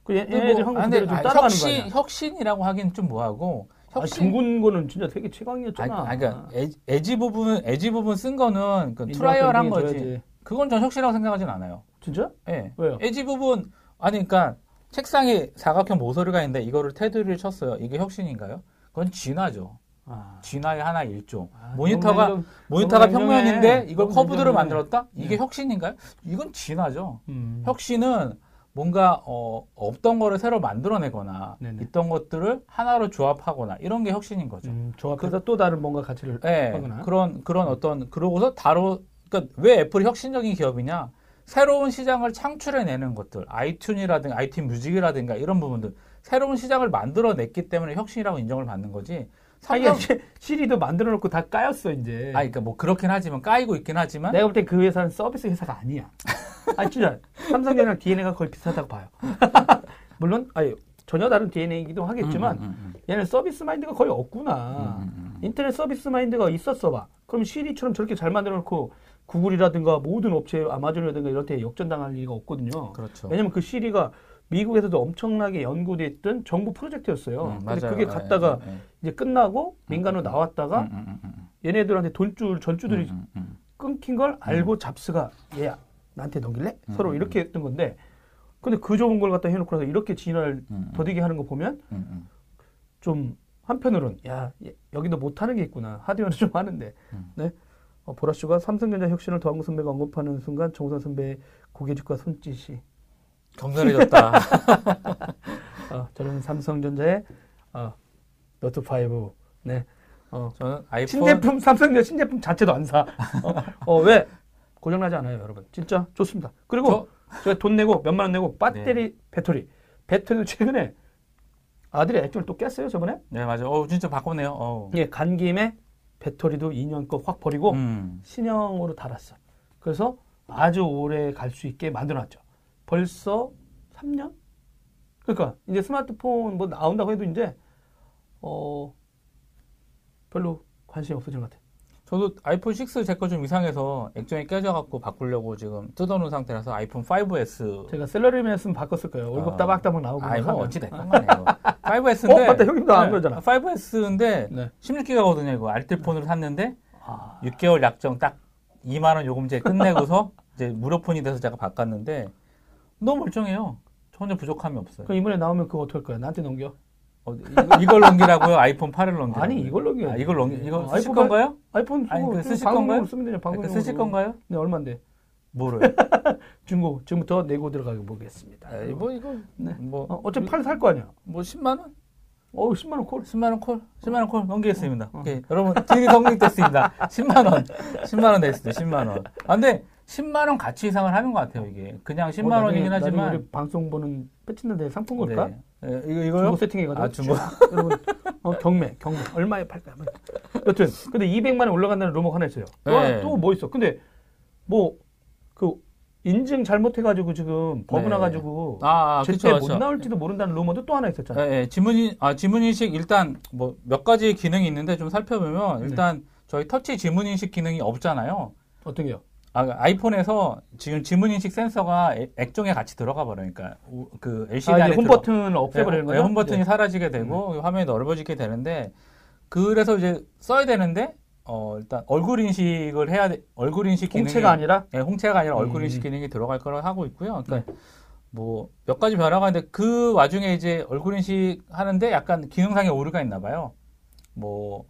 그 얘- 얘네들 뭐, 한국 아, 그대로 근데 좀 아, 따라가는 거 혁신, 아니야? 혁신이라고 하긴 좀 뭐하고 아, 혁신 중군 거는 진짜 되게 최강이었잖아. 아니, 그러니까 에- 에지 부분 에지 부분 쓴 거는 그 trial 한 거지. 줘야지. 그건 전 혁신이라고 생각하진 않아요. 진짜? 예. 왜요? 에지 부분 아니 그러니까 책상에 사각형 모서리가 있는데 이거를 테두리를 쳤어요. 이게 혁신인가요? 그건 진화죠. 아, 진화의 하나 일종. 아, 모니터가 너무 모니터가 평면인데. 이걸 냉정해. 만들었다? 이게 네. 혁신인가요? 이건 진화죠. 음. 혁신은 뭔가 어, 없던 거를 새로 만들어내거나 네네. 있던 것들을 하나로 조합하거나 이런 게 혁신인 거죠. 음, 조합해서 또 다른 뭔가 가치를 예, 하거나. 그런 그런 어떤 그러고서 다로 그러니까 왜 애플이 혁신적인 기업이냐? 새로운 시장을 창출해내는 것들, 아이튠이라든가 아이튠 뮤직이라든가 이런 부분들 새로운 시장을 만들어냈기 때문에 혁신이라고 인정을 받는 거지. 아니, 삼성, 이제 시리도 만들어 놓고 다 까였어, 이제. 아, 그러니까 뭐 그렇긴 하지만 까이고 있긴 하지만 내가 볼 때 그 회사는 서비스 회사가 아니야. 아니, 진짜. 삼성전자랑 DNA가 거의 비슷하다고 봐요. 물론, 아니, 전혀 다른 DNA이기도 하겠지만, 음, 음, 얘는 서비스 마인드가 거의 음, 없구나. 음, 음, 음. 인터넷 서비스 마인드가 있었어 봐. 그럼 시리처럼 저렇게 잘 만들어 놓고 구글이라든가 모든 업체, 아마존이라든가 이럴 때 역전당할 리가 없거든요. 그렇죠. 왜냐면 그 시리가 미국에서도 엄청나게 연구돼 있던 정부 프로젝트였어요. 음, 근데 맞아요. 그게 갔다가 예, 예, 예. 이제 끝나고 민간으로 나왔다가 음, 음, 음, 음. 얘네들한테 돈줄 전주들이. 끊긴 걸 알고 잡스가 얘야 나한테 넘길래 음, 서로 음, 이렇게 했던 건데 근데 그 좋은 걸 갖다 해놓고 나서 이렇게 진화를. 더디게 하는 거 보면. 좀 한편으로는 야 얘- 여기도 못하는 게 있구나 하드웨어는 좀 하는데 음. 네 어, 보라쇼가 삼성전자 혁신을 더한구 선배가 언급하는 순간 정선 선배의 고개죽과 손짓이 격렬해졌다. 어, 저는 삼성전자의 어, 노트 5 네 어, 저는 아이폰 신제품 삼성전자 신제품 자체도 안 사. 어, 어, 왜 고장 나지 않아요, 여러분. 진짜 좋습니다. 그리고 제가 돈 내고 몇만 원 내고 배터리 배터리 배터리도 최근에 아들이 액정을 또 깼어요 저번에. 네 맞아. 어 진짜 바꿨네요. 어. 예, 간 김에 배터리도 2년 거 확 버리고 음. 신형으로 달았어. 그래서 아주 오래 갈 수 있게 만들어놨죠. 벌써 3년? 그러니까 이제 스마트폰 뭐 나온다고 해도 이제 어 별로 관심이 없어지는 것 같아. 저도 아이폰 6 제 거 좀 이상해서 액정이 깨져갖고 바꾸려고 지금 뜯어놓은 상태라서 아이폰 5S. 제가 셀러리맨으면 바꿨을 거예요. 월급 아. 따박따박 나오고. 아이 뭐 하면. 어찌 됐건 간에요. 5S인데. 어, 맞다. 형님도 안 그러잖아. 5S인데 네. 16기가거든요. 이거 알뜰폰으로 샀는데 아, 6개월 약정 딱 2만 원 요금제 끝내고서 이제 무료폰이 돼서 제가 바꿨는데 너무 멀쩡해요. 전혀 부족함이 없어요. 그럼 이번에 나오면 그거 어떡할 거야? 나한테 넘겨. 어, 이거- 이걸 넘기라고요? 아이폰 8을 넘기라고요? 아니, 이걸 넘겨. 아, 이걸 넘기 이거 어, 쓰실 아이폰 건가요? 아이폰 아니, 그 쓰실 건가요? 쓰면 되냐, 방송용으로. 그러니까 쓰실 건가요? 네, 얼만데? 뭐를? 중고. 지금부터 내고 들어가게 보겠습니다. 아, 뭐 이거 네. 뭐 어, 어차피 팔 살 거 아니야. 뭐 10만 원? 어 10만 원 call. 10만 원 call, 10만 원 call 넘기겠습니다. 어. 오케이. 여러분 deal이 성립됐습니다. 10만 원, 10만 원 됐습니다. 10만 원. 아, 근데 10만 원 가치 이상을 하는 것 같아요 이게. 그냥 10만 어, 나중에- 원이긴 하지만. 우리 방송 보는 패치는데 상품 걸까? 네. 예, 이거 이거요? 중고 세팅해가지고 아, 중고. 여러분 어, 경매 경매 얼마에 팔까 뭐. 여튼 근데 200만 원 올라간다는 루머가 하나 있어요 네. 또뭐 있어 근데 뭐 그 인증 잘못해가지고 지금 버그 네. 나가지고 아, 아 제때 못. 나올지도 모른다는 루머도 또 하나 있었잖아요 예, 예, 지문인, 아, 지문 인식 일단 뭐 몇 가지 기능이 있는데 좀 살펴보면 네. 일단 저희 터치 지문 인식 기능이 없잖아요. 어떤 게요? 아, 아이폰에서 지금 지문 인식 센서가 액- 액정에 같이 들어가 버리니까 우- 그 LCD 아, 안에 홈 버튼을 없애버리는 네, 거죠? 홈 버튼이 네. 사라지게 되고 화면이 넓어지게 되는데 그래서 이제 써야 되는데 어 일단 얼굴 인식을 해야 돼 얼굴 인식 기능이 홍채가 아니라 네, 홍채가 아니라 얼굴 음. 인식 기능이 들어갈 거라 하고 있고요. 그러니까 네. 뭐몇 가지 변화가 있는데 그 와중에 이제 얼굴 인식 하는데 약간 기능상의 오류가 있나 봐요. 뭐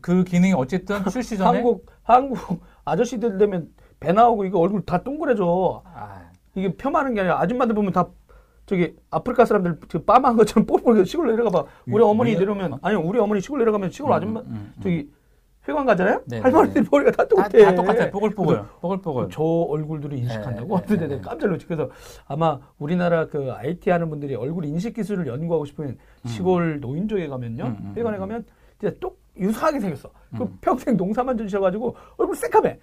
그 기능이 어쨌든 출시 전에 한국 한국 아저씨들 되면 배 나오고 이거 얼굴 다 동그래져 아, 이게 폄하하는 게 아니라 아줌마들 보면 다 저기 아프리카 사람들 그 빠마한 것처럼 뽀뽀 시골 내려가 봐 우리 위- 어머니 내려오면 아니 우리 어머니 시골 내려가면 시골 아줌마 음, 음, 음. 저기 회관 가잖아요 네, 할머니들 네. 머리가 다 다, 똑같아 다 똑같아요. 뽀글뽀글. 뽀글뽀글. 저 얼굴들을 인식한다고 네, 네, 네, 내가 깜짝 놀랐지 그래서 아마 우리나라 그 IT 하는 분들이 얼굴 인식 기술을 연구하고 싶으면 시골 노인족에 가면요 음, 음, 회관에 음. 가면 진짜 똑 유사하게 생겼어 그 음. 평생 농사만 지으셔가지고 얼굴 새카매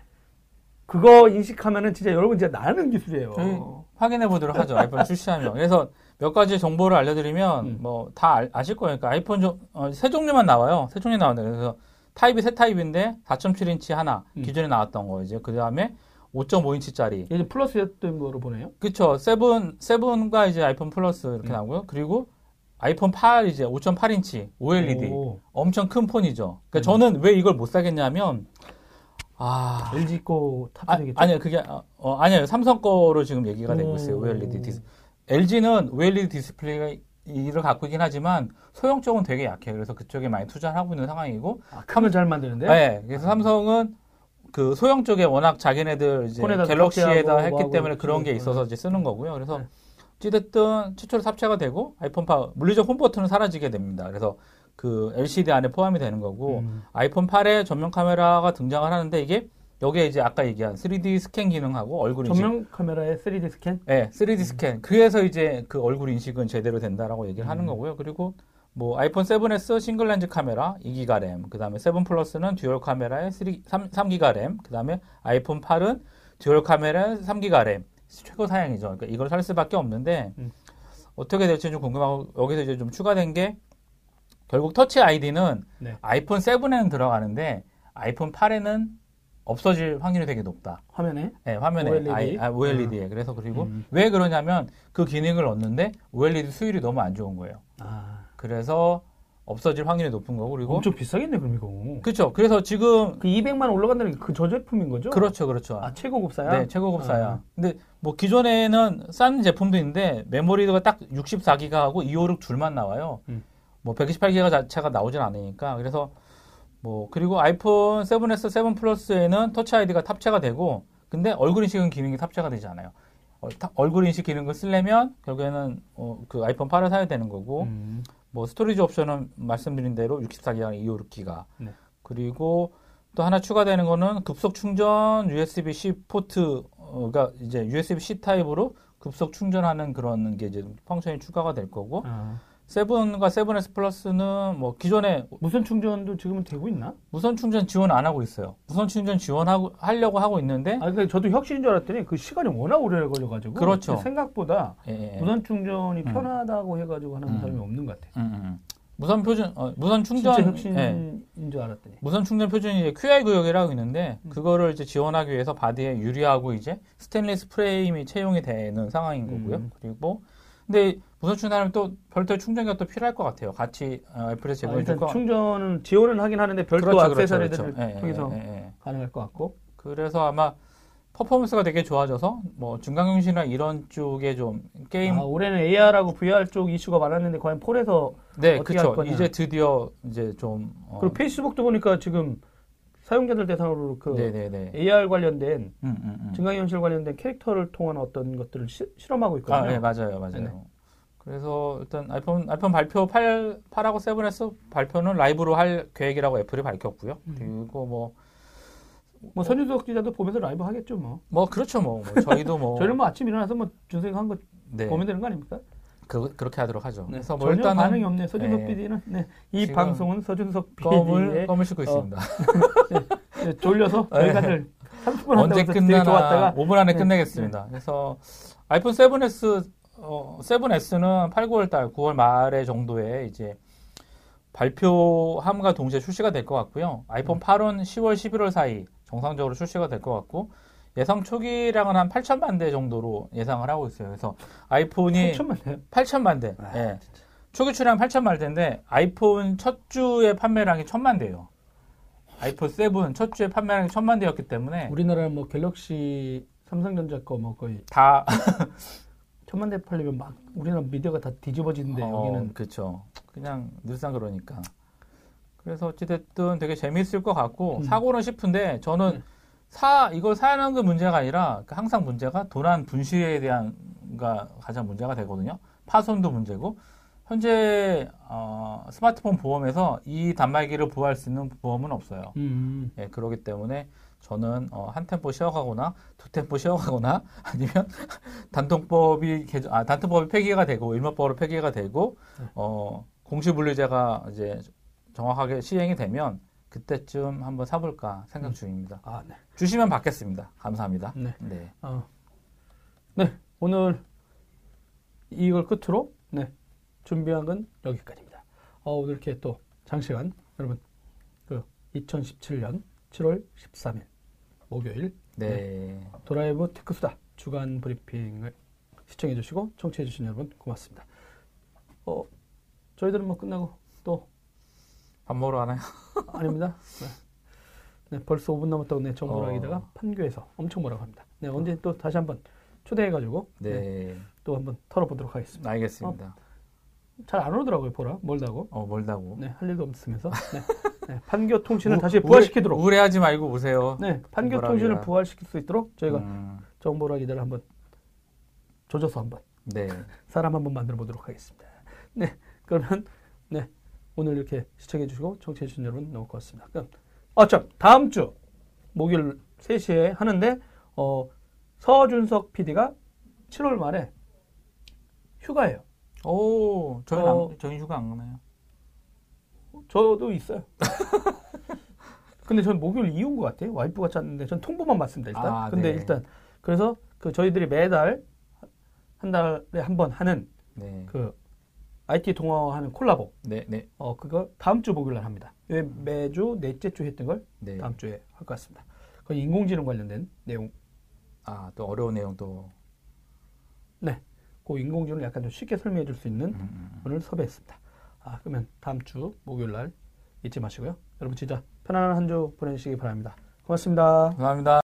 그거 인식하면은 진짜 여러분 진짜 나는 기술이에요 저희 확인해 보도록 하죠. 아이폰 출시하면. 그래서 몇 가지 정보를 알려드리면 음. 뭐다 아실 거예요. 그러니까 아이폰 좀, 어, 세 종류만 나와요. 세 종류 나오는데 그래서 타입이 세 타입인데 4.7인치 하나 음. 기존에 나왔던 거 이제 그 다음에 5.5인치짜리 예전 플러스였던 거로 보네요 그쵸 seven seven과 이제 아이폰 플러스 이렇게 음. 나오고요. 그리고 아이폰 8 이제 5.8인치 OLED 오, 엄청 큰 폰이죠. 그러니까 음. 저는 왜 이걸 못 사겠냐면 아 LG 거 아, 탑재되겠죠 아니요, 그게, 어, 어, 아니에요. 삼성 거로 지금 얘기가 되고 오. 있어요. OLED 디스. LG는 OLED 디스플레이를 갖고 있긴 하지만 소형적은 되게 약해요. 그래서 그쪽에 많이 투자를 하고 있는 상황이고. 아, 카메라 잘 만드는데 네. 그래서 삼성은 그 소형 쪽에 워낙 자기네들 이제 갤럭시에다 했기 때문에 그런 게 그렇죠. 있어서 이제 쓰는 거고요. 그래서 네. 어찌됐든 최초로 탑재가 되고 아이폰 팔 물리적 홈 버튼은 사라지게 됩니다. 그래서 그 LCD 안에 포함이 되는 거고 음. 아이폰 8에 전면 카메라가 등장을 하는데 이게 여기에 이제 아까 얘기한 3D 스캔 기능하고 얼굴 인식 전면 카메라에 3D 스캔 네, 3D 스캔. 그래서 이제 그 얼굴 인식은 제대로 된다라고 얘기를 하는 음. 거고요. 그리고 뭐 아이폰 7S 싱글 렌즈 카메라 2기가 램, 그다음에 7 플러스는 dual 카메라에 3, 3기가 램, 그다음에 아이폰 8은 dual 카메라에 3기가 램. 최고 사양이죠. 그러니까 이걸 살 수밖에 없는데 음. 어떻게 될지 좀 궁금하고 여기서 이제 좀 추가된 게 결국 Touch ID는 네. 아이폰 7에는 들어가는데 아이폰 8에는 없어질 확률이 되게 높다. 화면에 네, 화면에 OLED? 아, OLED에 그래서 그리고 음. 왜 그러냐면 그 기능을 얻는데 OLED 수율이 너무 안 좋은 거예요. 아, 그래서 없어질 확률이 높은 거고 그리고 엄청 비싸겠네 그럼 이거 그렇죠. 그래서 지금 그 200만 원 올라간다는 게 그 저 제품인 거죠? 그렇죠, 그렇죠. 아 최고급 사양? 네, 최고급 사양. 아. 근데 뭐 기존에는 싼 제품도 있는데 메모리가 딱 64기가하고 256 둘만 나와요. 음. 뭐 128기가 자체가 나오진 않으니까 그래서 뭐 그리고 아이폰 7s 7 플러스에는 Touch ID가 탑재가 되고 근데 얼굴 인식은 기능이 탑재가 되지 않아요. 어, 타- 얼굴 인식 기능을 쓰려면 결국에는 어, 그 아이폰 8을 사야 되는 거고 음. 뭐 storage 옵션은 말씀드린 대로 64기가 256기가 네. 그리고 또 하나 추가되는 거는 급속 충전 USB-C 포트가 이제 USB-C 타입으로 급속 충전하는 그런 게 이제 function이 추가가 될 거고 아. 세븐과 세븐S 플러스는 뭐 기존에 무선 충전도 지금은 되고 있나? 무선 충전 지원 안 하고 있어요. 무선 충전 지원하고 하려고 하고 있는데 아, 그 저도 혁신인 줄 알았더니 그 시간이 워낙 오래 걸려 가지고 그렇죠. 생각보다 예, 예. 무선 충전이 음. 편하다고 해 가지고 하는 음. 사람이 없는 것 같아. 음, 음, 음. 무선 표준 어, 무선 충전 진짜 예. 혁신인 줄 알았더니. 무선 충전 표준이 이제 Qi 규격이라고 있는데 음. 그거를 이제 지원하기 위해서 body에 유리하고 이제 스테인리스 프레임이 채용이 되는 상황인 거고요. 음. 그리고 근데 무선 충전하면 또 별도의 충전기가 또 필요할 것 같아요. 같이 어, 애플에서 아, 제공해 줄 일단 거. 충전은 지원은 하긴 하는데 별도 그렇죠, 그렇죠, 액세서리들을 그렇죠. 예, 예, 통해서 예, 예. 가능할 것 같고. 그래서 아마 퍼포먼스가 되게 좋아져서 뭐 증강현실이나 이런 쪽에 좀 게임 아, 올해는 AR하고 VR 쪽 이슈가 많았는데 과연 폴에서 네 어떻게 그렇죠. 할 거냐. 이제 드디어 이제 좀 어, 그리고 페이스북도 보니까 지금 사용자들 대상으로 그 네네네. AR 관련된 음, 음, 음. 증강현실 관련된 캐릭터를 통한 어떤 것들을 시- 실험하고 있거든요. 아, 네, 맞아요, 맞아요. 네네. 그래서 일단 아이폰 아이폰 발표 8 8하고 7S 발표는 라이브로 할 계획이라고 애플이 밝혔고요. 음. 그리고 뭐 뭐 선유석 기자도 보면서 라이브 하겠죠 뭐. 뭐 그렇죠 뭐, 뭐 저희도 뭐 저희는 뭐 아침 일어나서 뭐 준생 한거 네, 보면 되는 거 아닙니까? 그, 그렇게 하도록 하죠. 네. 그래서 뭐 일단은 반응이 없네. 서준석 네. PD는 네. 이 방송은 서준석 PD의 껌을 씻고 어, 있습니다. 네, 졸려서 네. 저희가 늘 30분 언제 끝나나 좋았다가 5분 안에 네, 끝내겠습니다. 그래서 아이폰 7s 어, 7s는 8, 9월 달 9월 말에 정도에 이제 발표함과 동시에 출시가 될 것 같고요. 아이폰 8은 10월, 11월 사이 정상적으로 출시가 될 것 같고 예상 초기량은 한 8천만 대 정도로 예상을 하고 있어요. 그래서 아이폰이 8천만 돼요. 8천만 대. 아, 예. 초기 출량 8천만 대인데 아이폰 첫 주의 판매량이 1천만 대예요. 아이폰 7 첫 주의 판매량이 1천만 대였기 때문에 우리나라 뭐 갤럭시 삼성전자 거 뭐 거의 다 천만 대 팔리면 막 우리나라 미디어가 다 뒤집어지는데 어, 여기는 그렇죠. 그냥 늘상 그러니까. 그래서 어찌됐든 되게 재미있을 것 같고 음. 사고는 싶은데 저는 네. 사 이걸 사는 게 문제가 아니라 그 항상 문제가 도난 분실에 대한 가 가장 문제가 되거든요. 파손도 문제고 현재 어, 스마트폰 보험에서 이 단말기를 보호할 수 있는 보험은 없어요. 음, 예, 그렇기 때문에 저는 어, 한 템포 쉬어가거나 두 템포 쉬어가거나 아니면 단통법이 개정, 아, 단통법이 폐기가 되고 일반법으로 폐기가 되고 네. 어, 공시분류제가 이제 정확하게 시행이 되면 그때쯤 한번 사볼까 생각 음. 중입니다. 아, 네. 주시면 받겠습니다. 감사합니다. 네. 네. 어. 네, 오늘 이걸 끝으로 네, 준비한 건 여기까지입니다. 어, 오늘 이렇게 또 장시간 여러분 그 2017년 7월 13일 목요일 네. 드라이브 테크수다 주간 브리핑을 시청해 주시고 청취해 주신 여러분 고맙습니다. 어, 저희들은 뭐 끝나고 또 밥 먹으러 가나요? 아닙니다. 네. 네, 벌써 5분 남았다고 네, 정보를 어. 하기다가 판교에서 엄청 뭐라고 합니다. 네, 언제 또 다시 한번 초대해가지고 네, 네. 또 한번 털어보도록 하겠습니다. 알겠습니다. 잘안 오더라고요, 보라. 멀다고. 어, 멀다고. 네, 할 일도 없으면서. 네, 네, 판교 통신을 우- 다시 부활시키도록. 우울해하지 말고 오세요. 네, 판교 통신을. 부활시킬 수 있도록 저희가 음, 정보라 기자를 한번 조져서 한번 네. 사람 한번 만들어 보도록 하겠습니다. 네, 그러면 네 오늘 이렇게 시청해 주시고 청취해 주신 여러분 너무 고맙습니다. 그럼 아참 다음 주 목요일 3시에 하는데 어 서준석 PD가 7월 말에 휴가예요. 오, 저희 어. 안, 저희 휴가 안 가나요? 저도 있어요. 근데 전 목요일 이후인 것 같아요. 와이프가 짰는데 전 통보만 받습니다. 일단. 아, 근데 네. 일단 그래서 그 저희들이 매달 한 달에 한 번 하는 네. 그 IT 동화하는 콜라보 네, 네, 어 그거 다음 주 목요일 날 합니다. 왜 매주 넷째 주 했던 걸 네. 다음 주에 할 것 같습니다. 그 인공지능 관련된 내용. 아, 또 어려운 내용 또. 그 인공지능을 약간 좀 쉽게 설명해 줄 수 있는 음, 음. 분을 섭외했습니다. 아 그러면 다음 주 목요일 날 잊지 마시고요. 여러분 진짜 편안한 한 주 보내시기 바랍니다. 고맙습니다. 감사합니다.